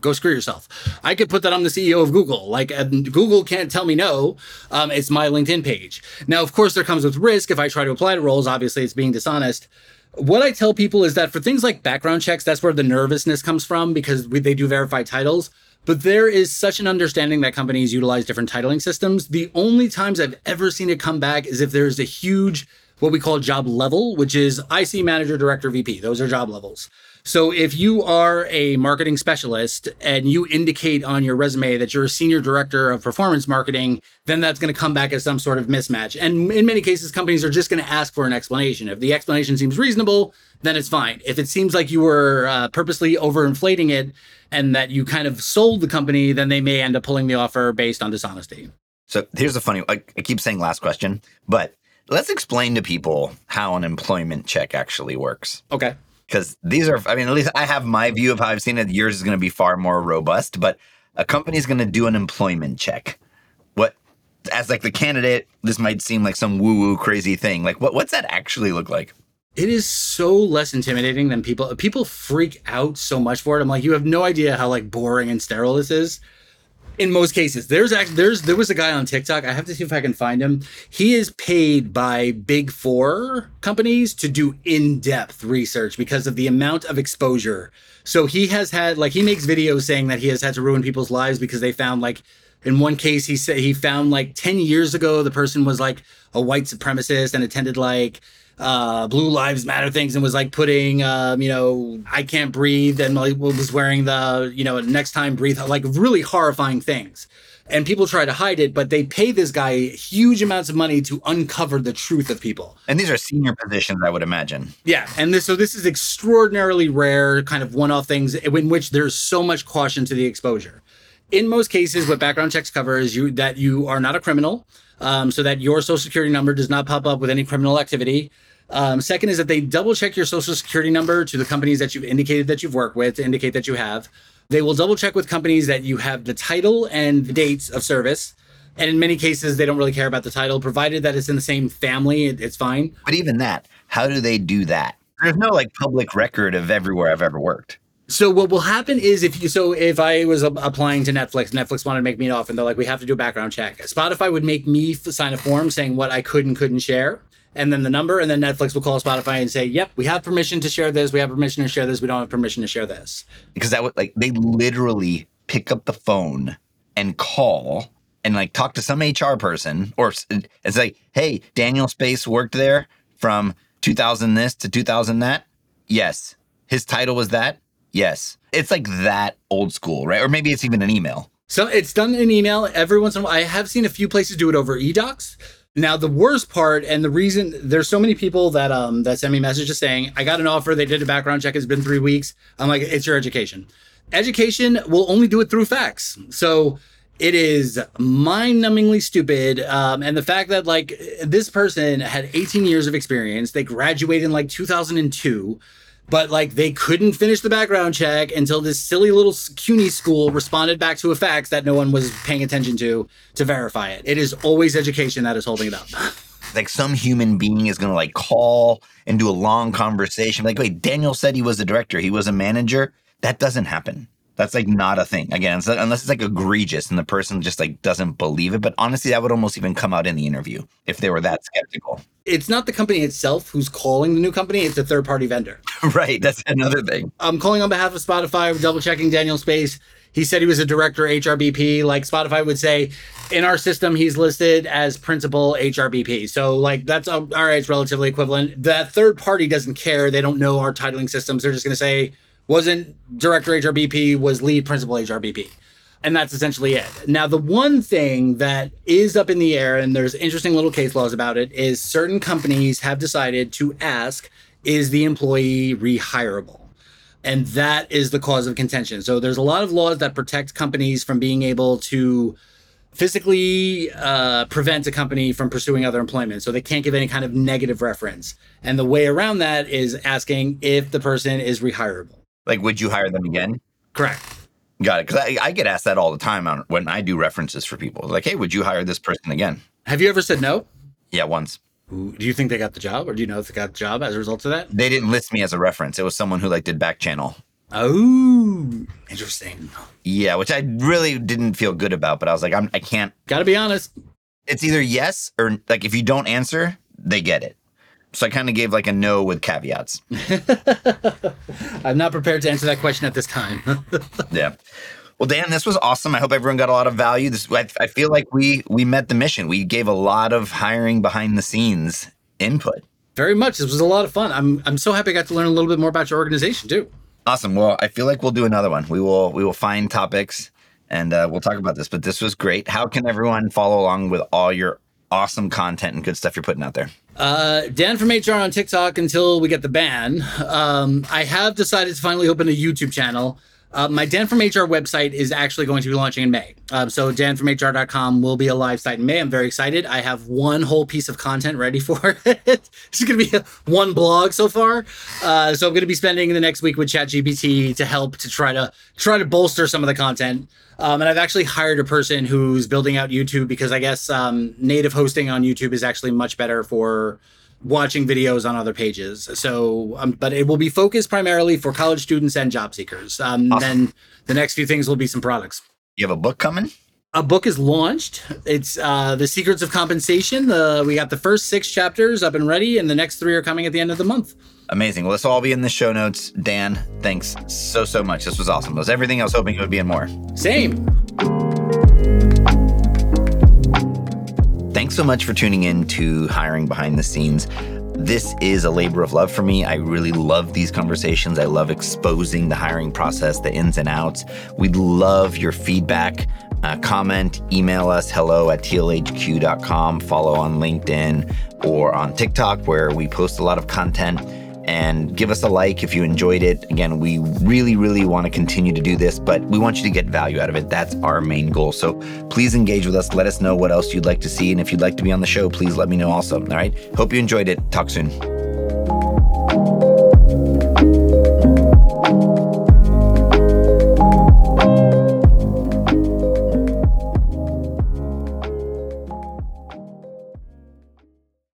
[SPEAKER 1] "Go screw yourself." I could put that on the CEO of Google. Like Google can't tell me no. Um, it's my LinkedIn page. Now, of course, there comes with risk if I try to apply to roles. Obviously, it's being dishonest. What I tell people is that for things like background checks, that's where the nervousness comes from because we, they do verify titles. But there is such an understanding that companies utilize different titling systems. The only times I've ever seen it come back is if there's a huge, what we call job level, which is IC manager, director, VP. Those are job levels. So if you are a marketing specialist and you indicate on your resume that you're a senior director of performance marketing, then that's going to come back as some sort of mismatch. And in many cases, companies are just going to ask for an explanation. If the explanation seems reasonable, then it's fine. If it seems like you were uh, purposely overinflating it and that you kind of sold the company, then they may end up pulling the offer based on dishonesty.
[SPEAKER 2] So here's the funny I, I keep saying last question, but let's explain to people how an employment check actually works.
[SPEAKER 1] Okay
[SPEAKER 2] because these are i mean at least i have my view of how i've seen it. Yours is going to be far more robust but a company is going to do an employment check. What as like the candidate this might seem like some woo woo crazy thing. Like what, what's that actually look like?
[SPEAKER 1] It is so less intimidating than people people freak out so much for it. I'm like you have no idea how like boring and sterile this is in most cases there's actually there's there was a guy on tiktok i have to see if i can find him. He is paid by big four companies to do in-depth research because of the amount of exposure. So he has had like he makes videos saying that he has had to ruin people's lives because they found like in one case he said he found like 10 years ago the person was like a white supremacist and attended like uh, Blue Lives Matter things and was like putting, um, you know, I can't breathe and like was wearing the, you know, next time breathe, like really horrifying things. And people try to hide it, but they pay this guy huge amounts of money to uncover the truth of people.
[SPEAKER 2] And these are senior positions, I would imagine.
[SPEAKER 1] Yeah, and this so this is extraordinarily rare, kind of one-off things in which there's so much caution to the exposure. In most cases, what background checks cover is you that you are not a criminal, um, so that your social security number does not pop up with any criminal activity. Um, second is that they double check your social security number to the companies that you've indicated that you've worked with to indicate that you have. They will double check with companies that you have the title and the dates of service. And in many cases, they don't really care about the title, provided that it's in the same family, it's fine.
[SPEAKER 2] But even that, how do they do that? There's no like public record of everywhere I've ever worked.
[SPEAKER 1] So what will happen is if you so if I was applying to Netflix, Netflix wanted to make me an offer, and they're like, we have to do a background check. Spotify would make me sign a form saying what I could and couldn't share, and then the number, and then Netflix will call Spotify and say, "Yep, we have permission to share this. We have permission to share this. We don't have permission to share this."
[SPEAKER 2] Because that would like they literally pick up the phone and call and like talk to some HR person, or it's like, "Hey, Daniel Space worked there from 2000 this to 2000 that." Yes, his title was that Yes. It's like that old school, right? Or maybe it's even an email.
[SPEAKER 1] So it's done in email every once in a while. I have seen a few places do it over eDocs. Now the worst part and the reason there's so many people that um that send me messages saying I got an offer, they did a background check, it's been three weeks. I'm like, it's your education. Education will only do it through fax. So it is mind-numbingly stupid um, and the fact that like this person had 18 years of experience they graduated in like 2002 but like they couldn't finish the background check until this silly little CUNY school responded back to a fax that no one was paying attention to to verify it. It is always education that is holding it up.
[SPEAKER 2] like some human being is going to like call and do a long conversation. Like, wait, Daniel said he was a director, he was a manager. That doesn't happen. That's like not a thing. Again, it's, unless it's like egregious and the person just like doesn't believe it. But honestly, that would almost even come out in the interview if they were that skeptical.
[SPEAKER 1] It's not the company itself who's calling the new company, it's a third party vendor.
[SPEAKER 2] right. That's another thing.
[SPEAKER 1] I'm calling on behalf of Spotify, double checking Daniel Space. He said he was a director HRBP. Like Spotify would say, in our system, he's listed as principal HRBP. So, like, that's um, all right, it's relatively equivalent. That third party doesn't care. They don't know our titling systems. They're just going to say, wasn't director HRBP, was lead principal HRBP. And that's essentially it. Now, the one thing that is up in the air, and there's interesting little case laws about it, is certain companies have decided to ask, is the employee rehirable? And that is the cause of contention. So there's a lot of laws that protect companies from being able to physically uh, prevent a company from pursuing other employment. So they can't give any kind of negative reference. And the way around that is asking if the person is rehirable.
[SPEAKER 2] Like, would you hire them again?
[SPEAKER 1] Correct.
[SPEAKER 2] Got it. Because I, I, get asked that all the time on, when I do references for people. Like, hey, would you hire this person again?
[SPEAKER 1] Have you ever said no?
[SPEAKER 2] Yeah, once.
[SPEAKER 1] Do you think they got the job, or do you know if they got the job as a result of that?
[SPEAKER 2] They didn't list me as a reference. It was someone who like did back channel.
[SPEAKER 1] Oh, interesting.
[SPEAKER 2] Yeah, which I really didn't feel good about, but I was like, I'm, I can't.
[SPEAKER 1] Got to be honest.
[SPEAKER 2] It's either yes or like if you don't answer, they get it. So I kind of gave like a no with caveats.
[SPEAKER 1] I'm not prepared to answer that question at this time.
[SPEAKER 2] yeah. Well, Dan, this was awesome. I hope everyone got a lot of value. This, I, I feel like we we met the mission. We gave a lot of hiring behind the scenes input.
[SPEAKER 1] Very much. This was a lot of fun. I'm I'm so happy I got to learn a little bit more about your organization too.
[SPEAKER 2] Awesome. Well, I feel like we'll do another one. We will we will find topics and uh, we'll talk about this. But this was great. How can everyone follow along with all your awesome content and good stuff you're putting out there?
[SPEAKER 1] Uh, Dan from HR on TikTok until we get the ban. Um, I have decided to finally open a YouTube channel. Uh, my Dan from HR website is actually going to be launching in May. Um, so danfromhr.com will be a live site in May. I'm very excited. I have one whole piece of content ready for it. it's going to be one blog so far. Uh, so I'm going to be spending the next week with ChatGPT to help to try to try to bolster some of the content. Um, and I've actually hired a person who's building out YouTube because I guess um, native hosting on YouTube is actually much better for watching videos on other pages. So, um, but it will be focused primarily for college students and job seekers. Um, awesome. Then the next few things will be some products.
[SPEAKER 2] You have a book coming?
[SPEAKER 1] A book is launched. It's uh, The Secrets of Compensation. Uh, we got the first six chapters up and ready, and the next three are coming at the end of the month.
[SPEAKER 2] Amazing. Well, this will all be in the show notes. Dan, thanks so, so much. This was awesome. It was everything I was hoping it would be and more.
[SPEAKER 1] Same.
[SPEAKER 2] Thanks so much for tuning in to Hiring Behind the Scenes. This is a labor of love for me. I really love these conversations. I love exposing the hiring process, the ins and outs. We'd love your feedback. Uh, comment, email us hello at tealhq.com, follow on LinkedIn or on TikTok, where we post a lot of content and give us a like if you enjoyed it. Again, we really, really want to continue to do this, but we want you to get value out of it. That's our main goal. So please engage with us. Let us know what else you'd like to see. And if you'd like to be on the show, please let me know also. All right. Hope you enjoyed it. Talk soon.